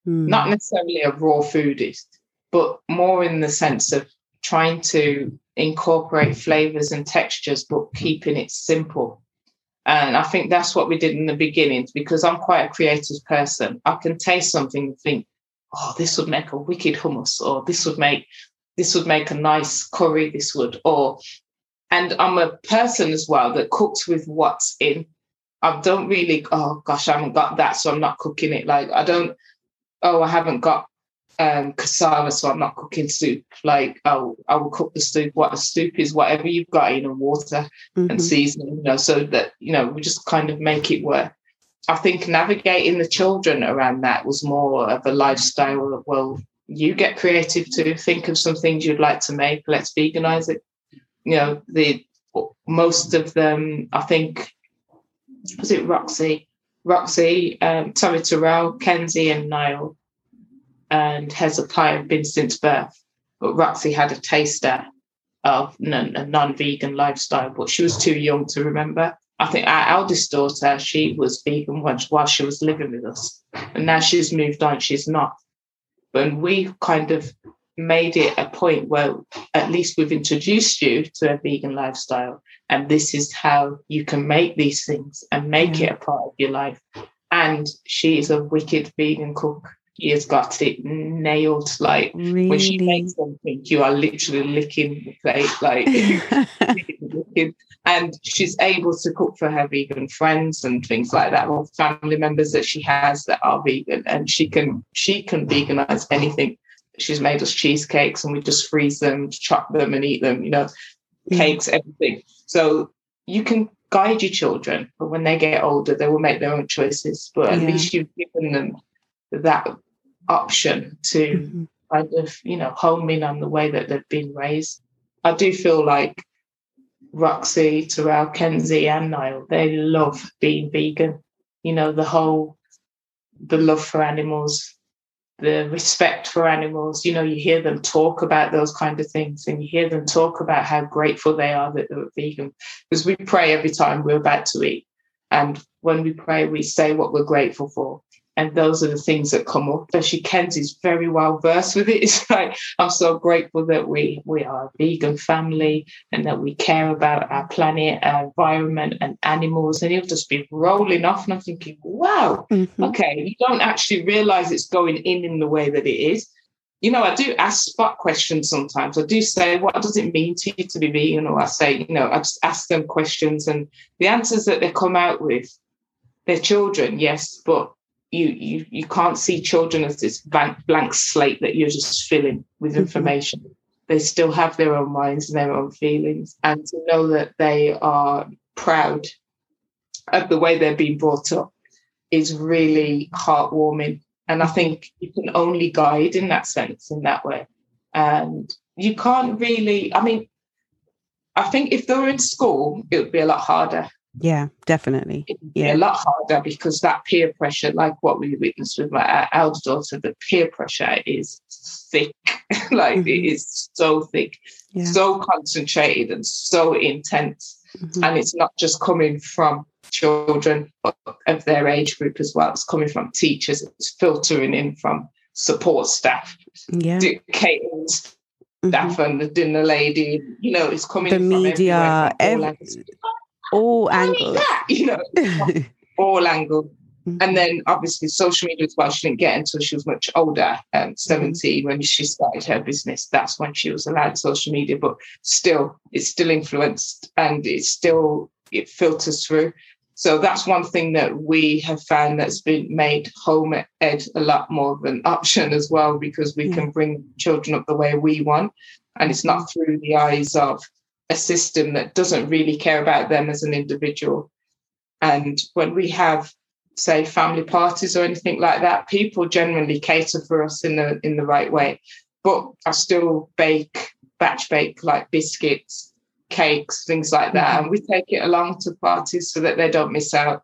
Mm. Not necessarily a raw foodist, but more in the sense of trying to incorporate flavors and textures, but keeping it simple. And I think that's what we did in the beginning because I'm quite a creative person. I can taste something and think, oh, this would make a wicked hummus, or this would make this would make a nice curry, this would, or and I'm a person as well that cooks with what's in. I don't really, oh gosh, I haven't got that, so I'm not cooking it. Like I don't, oh, I haven't got um, cassava, so I'm not cooking soup. Like oh, I will cook the soup. What a soup is, whatever you've got in and water mm-hmm. and seasoning, you know, so that you know we just kind of make it work. I think navigating the children around that was more of a lifestyle. Of, well, you get creative too. Think of some things you'd like to make. Let's veganize it. You know, the most of them, I think, was it Roxy? Roxy, um, sorry, Terrell, Kenzie, and Niall, and Hezekiah have been since birth. But Roxy had a taster of a non-vegan lifestyle, but she was too young to remember. I think our eldest daughter, she was vegan once while she was living with us, and now she's moved on. She's not. But we kind of made it a point where at least we've introduced you to a vegan lifestyle and this is how you can make these things and make mm. it a part of your life and she is a wicked vegan cook she has got it nailed like really? when she makes something you are literally licking the plate like licking, and she's able to cook for her vegan friends and things like that or family members that she has that are vegan and she can she can veganize anything she's made us cheesecakes and we just freeze them, chop them and eat them, you know, mm. cakes, everything. So you can guide your children, but when they get older, they will make their own choices. But at yeah. least you've given them that option to mm-hmm. kind of, you know, home in on the way that they've been raised. I do feel like Roxy, Terrell, Kenzie, and Niall, they love being vegan. You know, the whole the love for animals, the respect for animals. You know, you hear them talk about those kind of things and you hear them talk about how grateful they are that they're vegan. Because we pray every time we're about to eat. And when we pray, we say what we're grateful for. And those are the things that come up. Especially Kenzie's very well versed with it. It's like I'm so grateful that we we are a vegan family and that we care about our planet, our environment, and animals. And he'll just be rolling off, and I'm thinking, wow, mm-hmm. okay, you don't actually realize it's going in in the way that it is. You know, I do ask spot questions sometimes. I do say, what does it mean to you to be vegan? Or I say, you know, I just ask them questions, and the answers that they come out with, they're children, yes, but you you you can't see children as this blank blank slate that you're just filling with mm-hmm. information. Mm-hmm. They still have their own minds and their own feelings, and to know that they are proud of the way they're being brought up is really heartwarming. And I think you can only guide in that sense, in that way. And you can't really, I mean, I think if they were in school, it would be a lot harder yeah, definitely. Yeah, a lot harder because that peer pressure, like what we witnessed with my elder daughter, the peer pressure is thick. like mm-hmm. it is so thick, yeah. so concentrated, and so intense. Mm-hmm. And it's not just coming from children of their age group as well. It's coming from teachers. It's filtering in from support staff, yeah, catering staff, mm-hmm. and the dinner lady. You know, it's coming from the media. Every, all angles. you know, all angles. Mm-hmm. And then obviously social media as well. She didn't get until she was much older, um, 17, mm-hmm. when she started her business. That's when she was allowed social media, but still, it's still influenced and it's still, it filters through. So that's one thing that we have found that's been made home ed a lot more of an option as well, because we yeah. can bring children up the way we want. And it's not mm-hmm. through the eyes of a system that doesn't really care about them as an individual. And when we have, say, family parties or anything like that, people generally cater for us in the in the right way. But I still bake, batch bake like biscuits, cakes, things like that, mm-hmm. and we take it along to parties so that they don't miss out.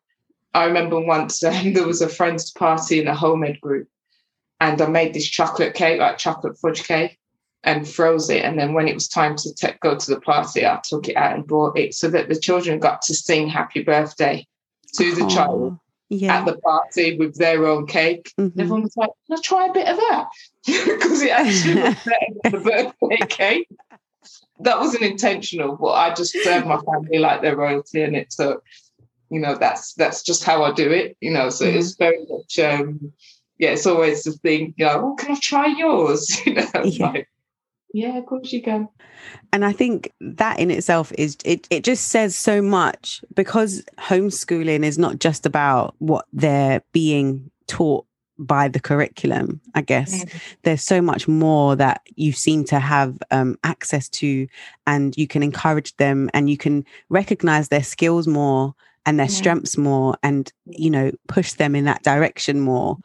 I remember once um, there was a friend's party in a homemade group, and I made this chocolate cake, like chocolate fudge cake, and froze it. And then when it was time to te- go to the party, I took it out and brought it so that the children got to sing happy birthday to the oh, child yeah. at the party with their own cake. Mm-hmm. Everyone was like, let's try a bit of that because it actually was better than the birthday cake. That wasn't intentional, but I just served my family like their royalty and it took, you know, that's that's just how I do it, you know. So mm-hmm. it's very much um yeah, it's always the thing, you know, oh, can I try yours? You know, yeah. like, yeah, of course you can. And I think that in itself is it it just says so much because homeschooling is not just about what they're being taught by the curriculum i guess mm. there's so much more that you seem to have um, access to and you can encourage them and you can recognize their skills more and their strengths more and you know push them in that direction more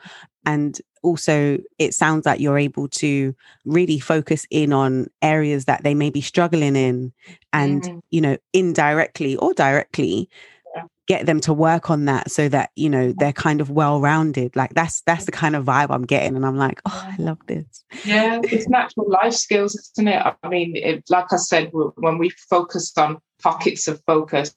and also it sounds like you're able to really focus in on areas that they may be struggling in and mm-hmm. you know indirectly or directly yeah. get them to work on that so that you know they're kind of well rounded like that's that's the kind of vibe i'm getting and i'm like oh i love this yeah it's natural life skills isn't it i mean it, like i said when we focus on pockets of focus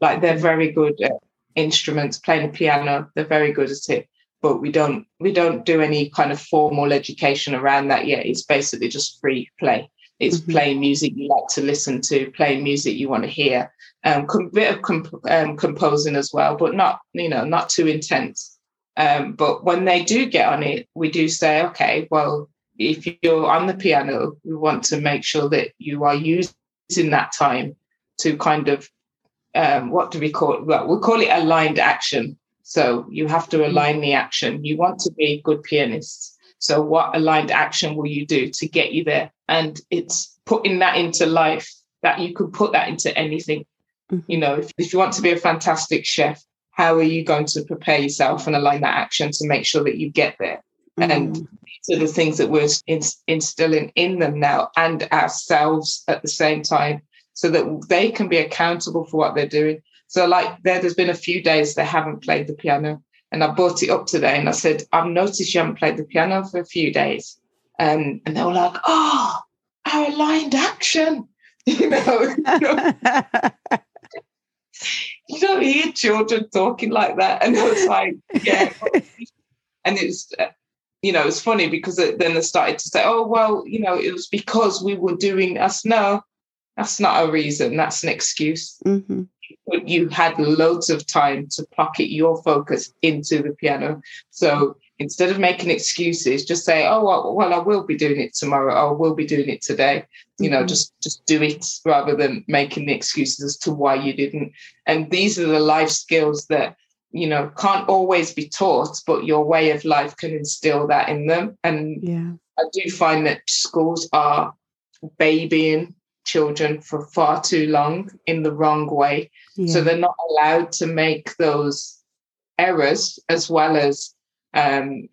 like they're very good at instruments playing the piano they're very good at it but we don't we don't do any kind of formal education around that yet. It's basically just free play. It's mm-hmm. playing music you like to listen to, playing music you want to hear, um, a bit of comp- um, composing as well, but not you know not too intense. Um, but when they do get on it, we do say, okay, well, if you're on the piano, we want to make sure that you are using that time to kind of um, what do we call it? Well, we call it aligned action. So you have to mm-hmm. align the action. You want to be good pianists. So what aligned action will you do to get you there? And it's putting that into life that you can put that into anything. Mm-hmm. You know, if, if you want to be a fantastic chef, how are you going to prepare yourself and align that action to make sure that you get there? Mm-hmm. And these are the things that we're instilling in them now and ourselves at the same time so that they can be accountable for what they're doing. So like there, there's been a few days they haven't played the piano. And I brought it up today and I said, I've noticed you haven't played the piano for a few days. Um, and they were like, oh, our aligned action. You know, you, know you don't hear children talking like that. And I was like, yeah, and it was, you know it's funny because it, then they started to say oh well you know it was because we were doing us no that's not a reason that's an excuse mm-hmm. You had loads of time to pocket your focus into the piano. So instead of making excuses just say oh well, well i will be doing it tomorrow. I will be doing it today. You know mm-hmm. just just do it rather than making the excuses as to why you didn't. And these are the life skills that you know can't always be taught but your way of life can instill that in them. And yeah. I do find that schools are babying children for far too long in the wrong way yeah. so they're not allowed to make those errors as well as um,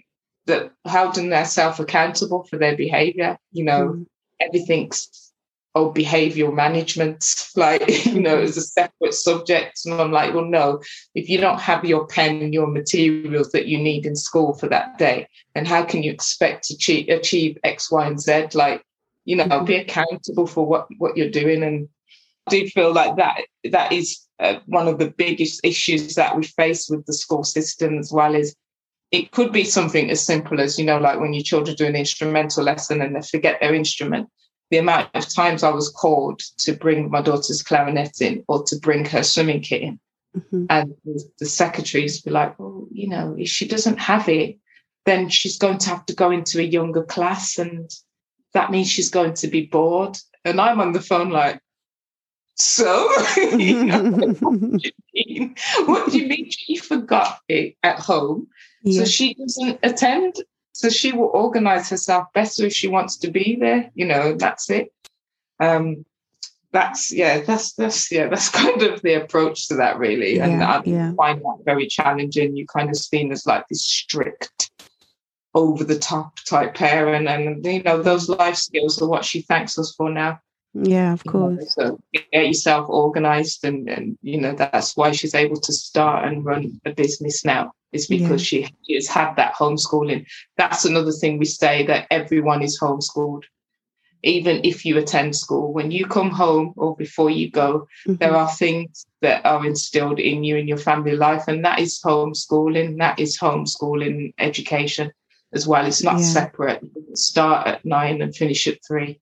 that holding themselves accountable for their behavior. You know, mm. everything's oh behavioral management, like you know, as a separate subject. And I'm like, well, no, if you don't have your pen and your materials that you need in school for that day, then how can you expect to achieve, achieve X, Y, and Z? Like, you know, mm-hmm. be accountable for what what you're doing and I do feel like that that is uh, one of the biggest issues that we face with the school system as well is it could be something as simple as, you know, like when your children do an instrumental lesson and they forget their instrument. The amount of times I was called to bring my daughter's clarinet in or to bring her swimming kit in. Mm-hmm. And the secretaries be like, well, you know, if she doesn't have it, then she's going to have to go into a younger class and that means she's going to be bored. And I'm on the phone like, so you know, what, do you mean? what do you mean she forgot it at home yeah. So she doesn't attend. So she will organize herself better if she wants to be there. You know, that's it. Um, that's yeah, that's that's yeah, that's kind of the approach to that really. Yeah, and I yeah. find that very challenging. You kind of seen as like this strict, over the top type parent, and you know those life skills are what she thanks us for now. Yeah, of course. You know, so get yourself organized, and and you know that's why she's able to start and run a business now is because yeah. she, has had that homeschooling. That's another thing we say that everyone is homeschooled. Even if you attend school, when you come home or before you go, mm-hmm. there are things that are instilled in you in your family life, and that is homeschooling. That is homeschooling education as well. It's not yeah. separate. Start at nine and finish at three.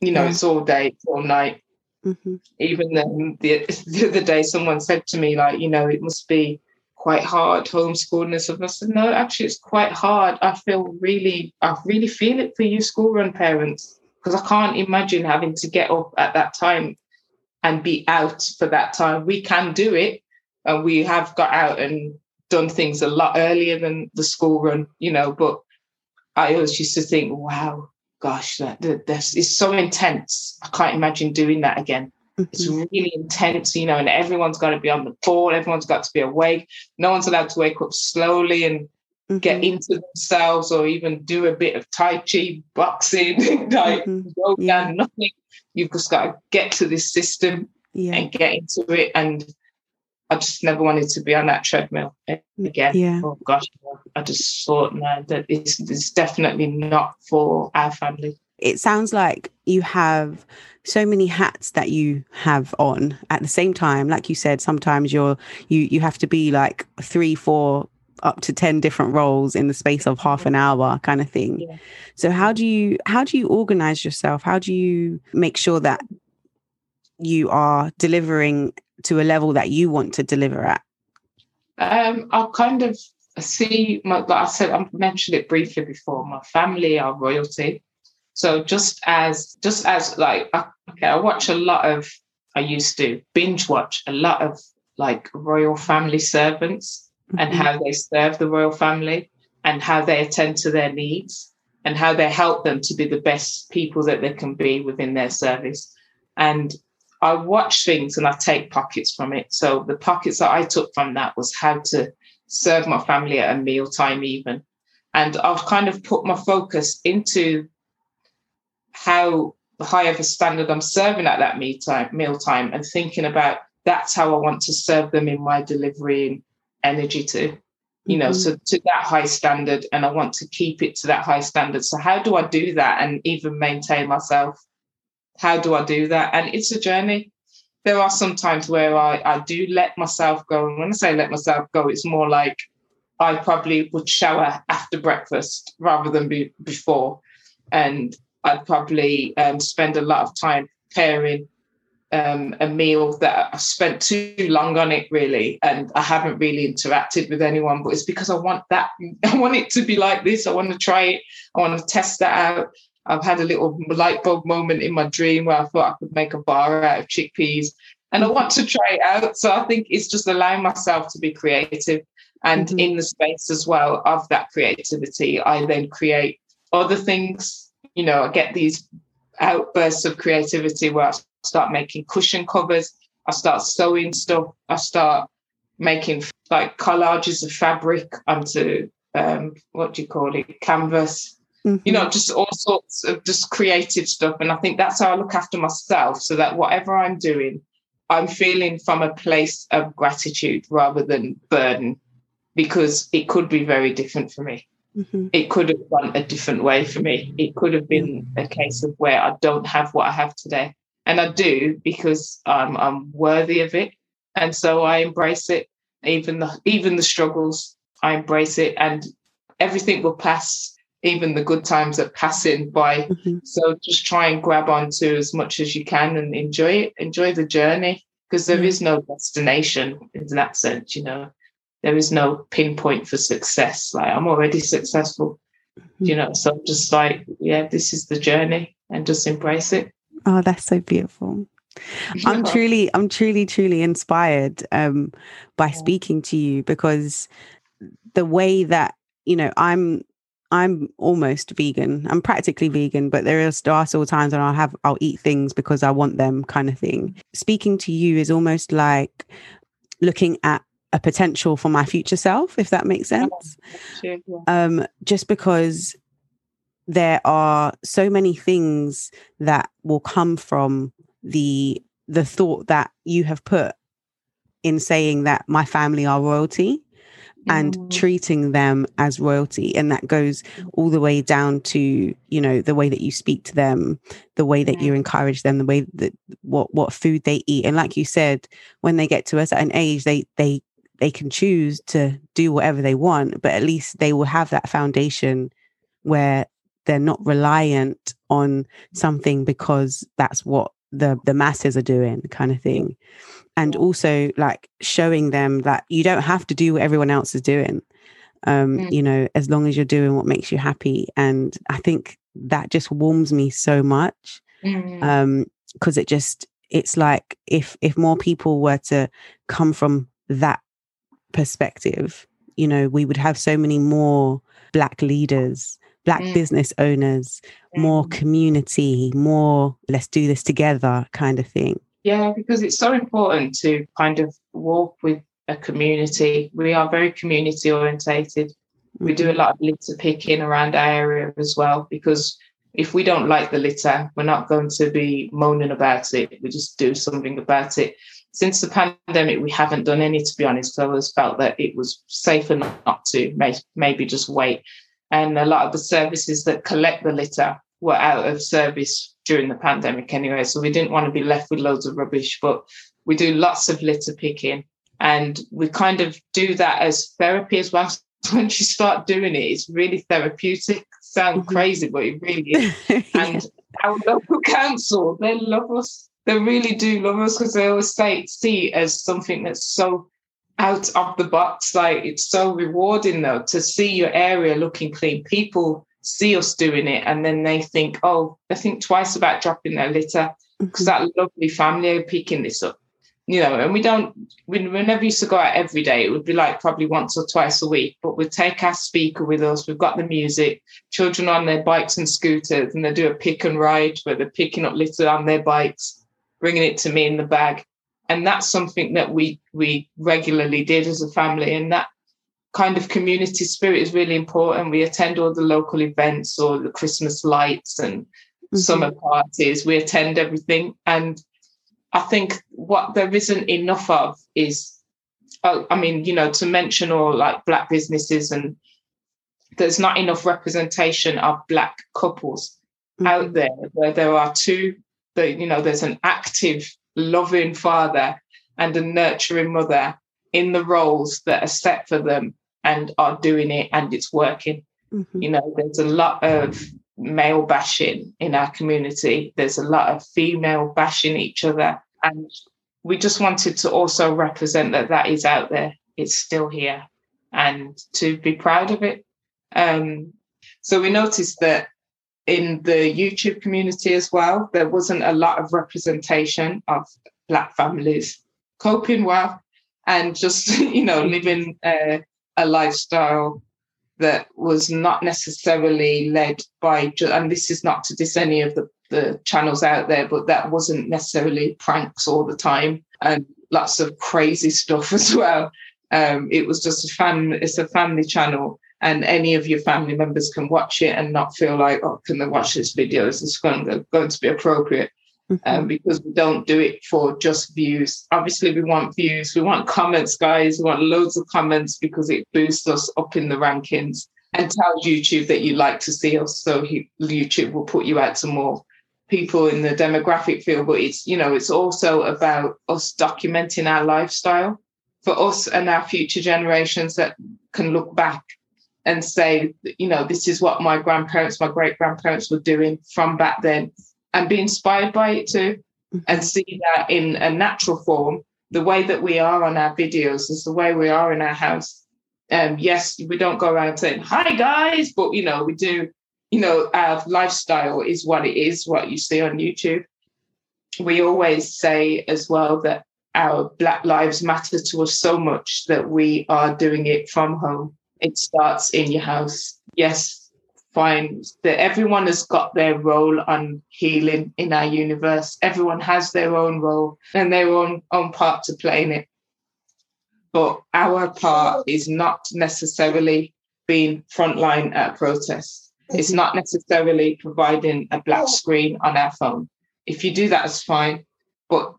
You know, yeah. it's all day, all night. Mm-hmm. Even then, the, the other day, someone said to me, like, you know, it must be quite hard homeschooling and stuff. I said, no, actually, it's quite hard. I feel really, I really feel it for you school run parents because I can't imagine having to get up at that time and be out for that time. We can do it, and we have got out and done things a lot earlier than the school run, you know. But I always used to think, wow, gosh, that, that this is so intense. I can't imagine doing that again. It's mm-hmm. really intense, you know, and everyone's got to be on the ball. Everyone's got to be awake. No one's allowed to wake up slowly and mm-hmm. get into themselves or even do a bit of Tai Chi, boxing, like mm-hmm. yoga, yeah. nothing. You've just got to get to this system yeah. and get into it. And I just never wanted to be on that treadmill again. Yeah. Oh gosh, I just thought, no, that it's, it's definitely not for our family. It sounds like you have so many hats that you have on at the same time like you said sometimes you're you you have to be like three four up to 10 different roles in the space of half an hour kind of thing yeah. so how do you how do you organize yourself how do you make sure that you are delivering to a level that you want to deliver at um i kind of see my, like i said i mentioned it briefly before my family are royalty so just as just as like okay, I watch a lot of I used to binge watch a lot of like royal family servants mm-hmm. and how they serve the royal family and how they attend to their needs and how they help them to be the best people that they can be within their service. And I watch things and I take pockets from it. So the pockets that I took from that was how to serve my family at a mealtime even. And I've kind of put my focus into how high of a standard I'm serving at that meal time, and thinking about that's how I want to serve them in my delivery and energy to, you know, mm-hmm. so to that high standard. And I want to keep it to that high standard. So how do I do that and even maintain myself? How do I do that? And it's a journey. There are some times where I, I do let myself go. And when I say let myself go, it's more like I probably would shower after breakfast rather than be, before. And I'd probably um, spend a lot of time preparing um, a meal that I spent too long on it, really. And I haven't really interacted with anyone, but it's because I want that. I want it to be like this. I want to try it. I want to test that out. I've had a little light bulb moment in my dream where I thought I could make a bar out of chickpeas and I want to try it out. So I think it's just allowing myself to be creative. And mm-hmm. in the space as well of that creativity, I then create other things. You know, I get these outbursts of creativity where I start making cushion covers, I start sewing stuff, I start making like collages of fabric onto um, what do you call it, canvas. Mm-hmm. You know, just all sorts of just creative stuff. And I think that's how I look after myself so that whatever I'm doing, I'm feeling from a place of gratitude rather than burden because it could be very different for me. Mm-hmm. It could have gone a different way for me. It could have been a case of where I don't have what I have today. And I do because I'm, I'm worthy of it. And so I embrace it. Even the even the struggles, I embrace it and everything will pass even the good times are passing by. Mm-hmm. So just try and grab onto as much as you can and enjoy it, enjoy the journey, because there mm-hmm. is no destination in that sense, you know. There is no pinpoint for success. Like I'm already successful, mm-hmm. you know. So just like, yeah, this is the journey and just embrace it. Oh, that's so beautiful. I'm truly, I'm truly, truly inspired um, by speaking to you because the way that you know I'm I'm almost vegan. I'm practically vegan, but there are still times when I'll have I'll eat things because I want them kind of thing. Speaking to you is almost like looking at a potential for my future self, if that makes sense. Yeah, yeah. Um, just because there are so many things that will come from the the thought that you have put in saying that my family are royalty and mm. treating them as royalty. And that goes all the way down to you know the way that you speak to them the way that you encourage them the way that what what food they eat. And like you said when they get to a certain age they they they can choose to do whatever they want but at least they will have that foundation where they're not reliant on something because that's what the the masses are doing kind of thing and also like showing them that you don't have to do what everyone else is doing um mm. you know as long as you're doing what makes you happy and i think that just warms me so much mm. um because it just it's like if if more people were to come from that perspective you know we would have so many more black leaders black mm. business owners more mm. community more let's do this together kind of thing yeah, because it's so important to kind of walk with a community. We are very community orientated. We do a mm-hmm. lot of litter picking around our area as well because if we don't like the litter, we're not going to be moaning about it. We just do something about it. Since the pandemic, we haven't done any, to be honest. So I always felt that it was safer not to, maybe just wait. And a lot of the services that collect the litter were out of service during the pandemic anyway. So we didn't want to be left with loads of rubbish, but we do lots of litter picking and we kind of do that as therapy as well. Once you start doing it, it's really therapeutic. Sound mm-hmm. crazy, but it really is. And our local council, they love us. They really do love us because they always say see it as something that's so out of the box. Like it's so rewarding though to see your area looking clean. People see us doing it and then they think, oh, they think twice about dropping their litter because mm-hmm. that lovely family are picking this up. You know, and we don't, we, we never used to go out every day. It would be like probably once or twice a week, but we'd take our speaker with us. We've got the music, children on their bikes and scooters, and they do a pick and ride where they're picking up litter on their bikes, bringing it to me in the bag. And that's something that we we regularly did as a family. And that kind of community spirit is really important. We attend all the local events or the Christmas lights and mm-hmm. summer parties. We attend everything. And I think what there isn't enough of is, oh, I mean, you know, to mention all like Black businesses and there's not enough representation of Black couples mm-hmm. out there where there are two, you know, there's an active, loving father and a nurturing mother in the roles that are set for them and are doing it and it's working. Mm-hmm. You know, there's a lot of male bashing in our community. There's a lot of female bashing each other. And we just wanted to also represent that that is out there. It's still here and to be proud of it. Um, so we noticed that in the YouTube community as well, there wasn't a lot of representation of Black families coping well and just, you know, living uh, a lifestyle that was not necessarily led by, and this is not to diss any of the, the channels out there, but that wasn't necessarily pranks all the time and lots of crazy stuff as well. Um, it was just a family, it's a family channel and any of your family members can watch it and not feel like, oh, can they watch this video? Is this going to, going to be appropriate? Mm-hmm. Um, because we don't do it for just views. Obviously, we want views, we want comments, guys. We want loads of comments because it boosts us up in the rankings and tells YouTube that you like to see us. So he, YouTube will put you out to more people in the demographic field. But it's you know it's also about us documenting our lifestyle for us and our future generations that can look back and say, you know, this is what my grandparents, my great grandparents were doing from back then and be inspired by it too mm-hmm. and see that in a natural form. The way that we are on our videos is the way we are in our house. Um yes we don't go around saying hi guys but you know we do you know our lifestyle is what it is what you see on youtube. We always say as well that our black lives matter to us so much that we are doing it from home. It starts in your house. Yes find that everyone has got their role on healing in our universe. Everyone has their own role and their own, own part to play in it. But our part is not necessarily being frontline at protests. It's not necessarily providing a black screen on our phone. If you do that, it's fine. But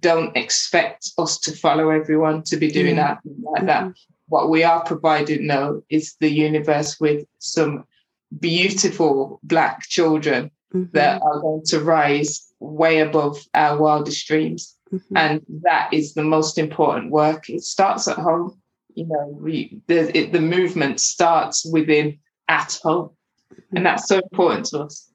don't expect us to follow everyone to be doing that like that. Mm-hmm. What we are providing now is the universe with some beautiful black children mm-hmm. that are going to rise way above our wildest dreams. Mm-hmm. And that is the most important work. It starts at home. You know, we, the, it, the movement starts within at home. Mm-hmm. And that's so important to us.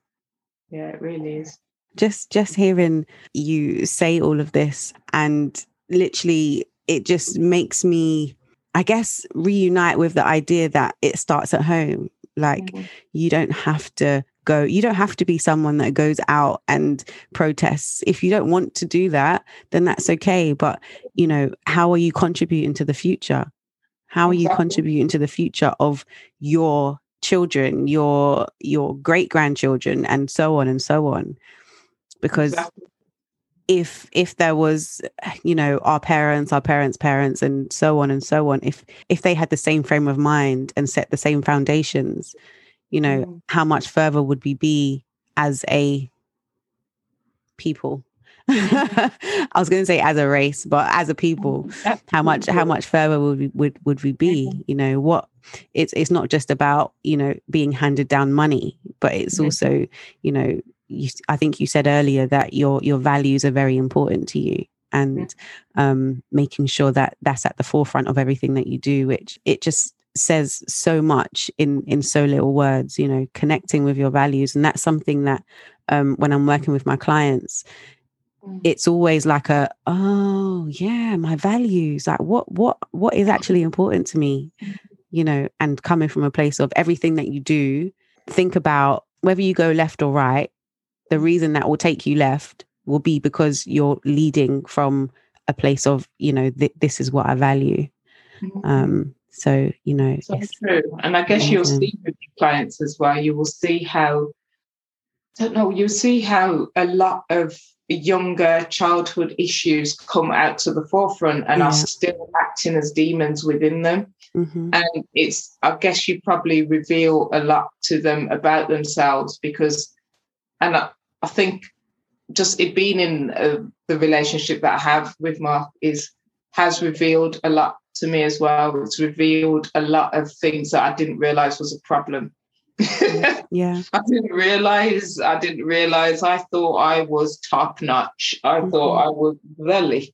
Yeah, it really is. Just just hearing you say all of this and literally it just makes me I guess reunite with the idea that it starts at home like mm-hmm. you don't have to go you don't have to be someone that goes out and protests if you don't want to do that then that's okay but you know how are you contributing to the future how are you contributing to the future of your children your your great grandchildren and so on and so on because exactly. If if there was you know our parents our parents parents and so on and so on if if they had the same frame of mind and set the same foundations you know mm. how much further would we be as a people I was going to say as a race, but as a people, mm, how much how much further would we would, would we be? Mm-hmm. You know what? It's it's not just about you know being handed down money, but it's also you know you, I think you said earlier that your your values are very important to you, and um, making sure that that's at the forefront of everything that you do. Which it just says so much in in so little words you know connecting with your values and that's something that um, when i'm working with my clients mm. it's always like a oh yeah my values like what what what is actually important to me you know and coming from a place of everything that you do think about whether you go left or right the reason that will take you left will be because you're leading from a place of you know th- this is what i value mm-hmm. um so, you know, so true. And I guess you'll see with your clients as well, you will see how, I don't know, you'll see how a lot of younger childhood issues come out to the forefront and yeah. are still acting as demons within them. Mm-hmm. And it's, I guess you probably reveal a lot to them about themselves because, and I, I think just it being in uh, the relationship that I have with Mark is has revealed a lot to me as well. It's revealed a lot of things that I didn't realize was a problem. yeah. I didn't realize, I didn't realize, I thought I was top notch. I mm-hmm. thought I was the lick.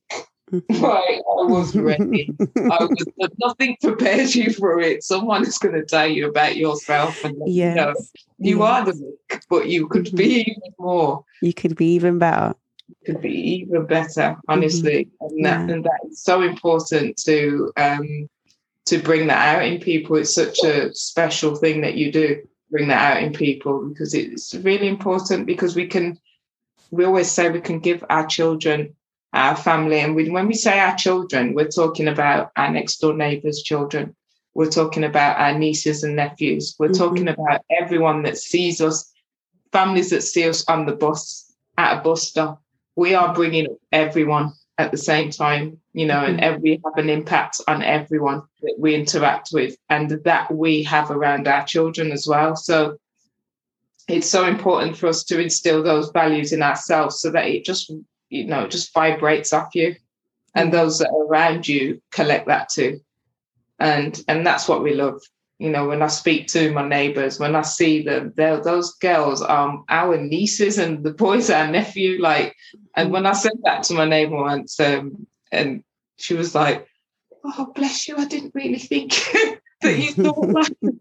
Mm-hmm. Right, I was ready. I was nothing prepares you for it. Someone is going to tell you about yourself, and yes. you know you yes. are the Nick, but you could mm-hmm. be even more. You could be even better. could be even better, honestly, mm-hmm. and that yeah. and that is so important to um to bring that out in people. It's such a special thing that you do bring that out in people because it's really important because we can we always say we can give our children our family and we, when we say our children we're talking about our next door neighbors children we're talking about our nieces and nephews we're mm-hmm. talking about everyone that sees us families that see us on the bus at a bus stop we are bringing everyone at the same time, you know, and mm-hmm. we have an impact on everyone that we interact with and that we have around our children as well. So it's so important for us to instill those values in ourselves so that it just, you know, just vibrates off you and mm-hmm. those that are around you collect that too. And and that's what we love you know, when I speak to my neighbors, when I see them, those girls are our nieces and the boys our nephew. Like, and when I said that to my neighbor once, um, and she was like, "Oh, bless you! I didn't really think that you thought that." and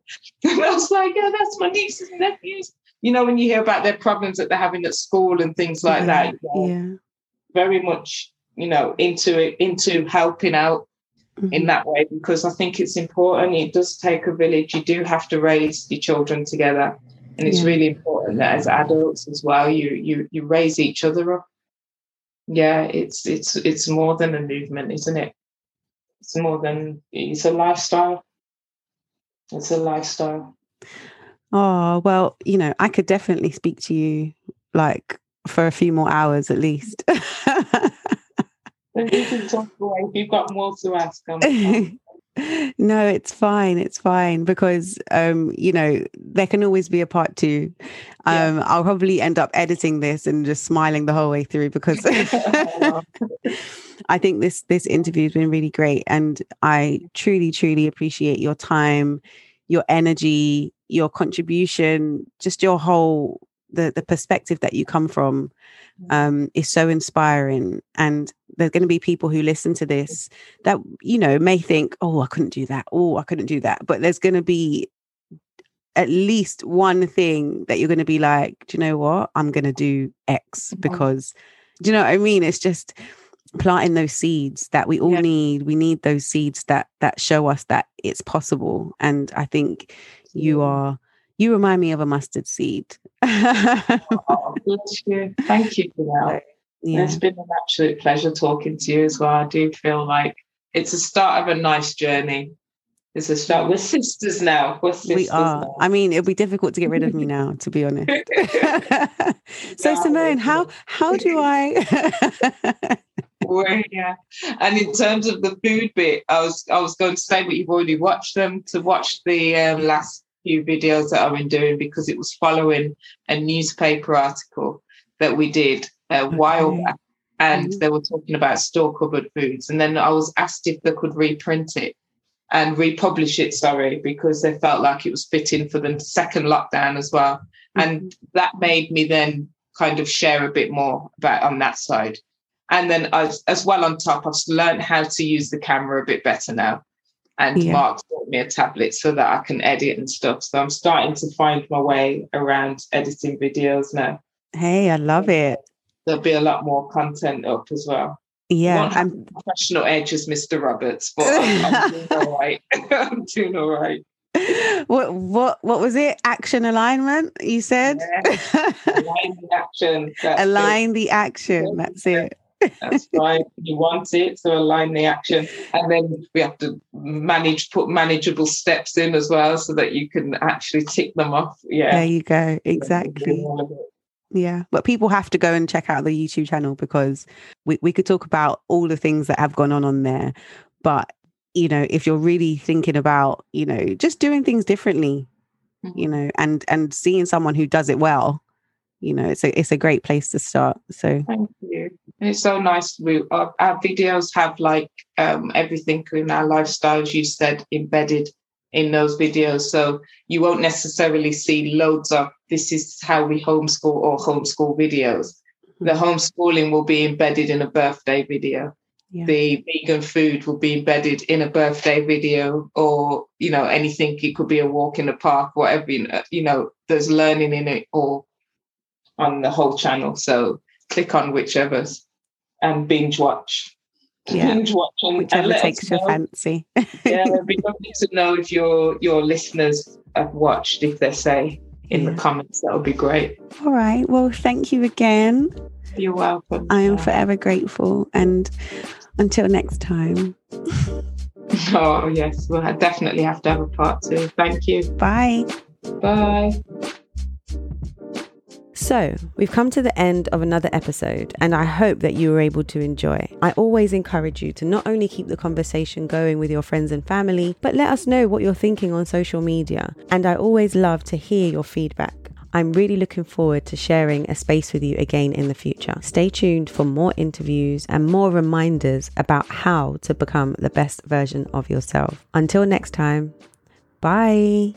I was like, "Yeah, that's my nieces and nephews." You know, when you hear about their problems that they're having at school and things like yeah, that, you know, yeah, very much, you know, into it, into helping out mm-hmm. in that way because I think it's important. It does take a village. You do have to raise your children together, and it's yeah. really important that as adults as well, you you you raise each other up. Yeah, it's it's it's more than a movement, isn't it? It's more than it's a lifestyle. It's a lifestyle. Oh, well, you know, I could definitely speak to you like for a few more hours at least. you can talk away. If you've got more to ask, no, it's fine. It's fine because um, you know, there can always be a part two. Um, yeah. I'll probably end up editing this and just smiling the whole way through because I think this this interview has been really great and I truly, truly appreciate your time, your energy, your contribution, just your whole the the perspective that you come from um, is so inspiring. And there's going to be people who listen to this that, you know, may think, oh, I couldn't do that. Oh, I couldn't do that. But there's going to be at least one thing that you're going to be like, do you know what? I'm going to do X mm-hmm. because, do you know what I mean? It's just planting those seeds that we all yeah. need. We need those seeds that that show us that it's possible. And I think you are you remind me of a mustard seed. oh, bless you. Thank you for that. Yeah. It's been an absolute pleasure talking to you as well. I do feel like it's the start of a nice journey. It's a start. We're sisters now. We're sisters we are. Now. I mean, it'll be difficult to get rid of me now, to be honest. so, Simone, how how do I? And in terms of the food bit, I was I was going to say, but you've already watched them. To watch the um, last few videos that I've been doing because it was following a newspaper article that we did a okay. while back. And mm-hmm. they were talking about store cupboard foods. And then I was asked if they could reprint it and republish it, sorry, because they felt like it was fitting for the second lockdown as well. Mm-hmm. And that made me then kind of share a bit more about on that side. And then as, as well on top, I've learned how to use the camera a bit better now and yeah. Mark bought me a tablet so that I can edit and stuff. So I'm starting to find my way around editing videos now. Hey, I love it. There'll be a lot more content up as well. Yeah, I'm professional edge as Mr. Roberts, but I'm, I'm doing all right. I'm doing all right. What what what was it? Action alignment, you said? Yeah. Align the action. Align it. the action. That's it. That's right. You want it to align the action, and then we have to manage put manageable steps in as well, so that you can actually tick them off. Yeah, there you go. Exactly. Yeah, but people have to go and check out the YouTube channel because we we could talk about all the things that have gone on on there, but you know, if you're really thinking about you know just doing things differently, mm-hmm. you know, and and seeing someone who does it well you know it's a it's a great place to start so you it's so nice we our, our videos have like um, everything in our lifestyles you said embedded in those videos. So you won't necessarily see loads of this is how we homeschool or homeschool videos. The mm-hmm. homeschooling will be embedded in a birthday video. Yeah. the vegan food will be embedded in a birthday video or you know anything. It could be a walk in the park whatever you know, you know there's learning in it or on the whole channel. So click on whichever's and binge watch yeah. binge watching whichever takes your fancy yeah it'd be lovely to know if your your listeners have watched if they say in the comments that would be great all right well thank you again you're welcome i am forever grateful and until next time. oh, yes. Well, I definitely have to have a part two. Thank you. Bye. Bye. So, we've come to the end of another episode, and I hope that you were able to enjoy. I always encourage you to not only keep the conversation going with your friends and family, but let us know what you're thinking on social media. And I always love to hear your feedback. I'm really looking forward to sharing a space with you again in the future. Stay tuned for more interviews and more reminders about how to become the best version of yourself. Until next time, bye.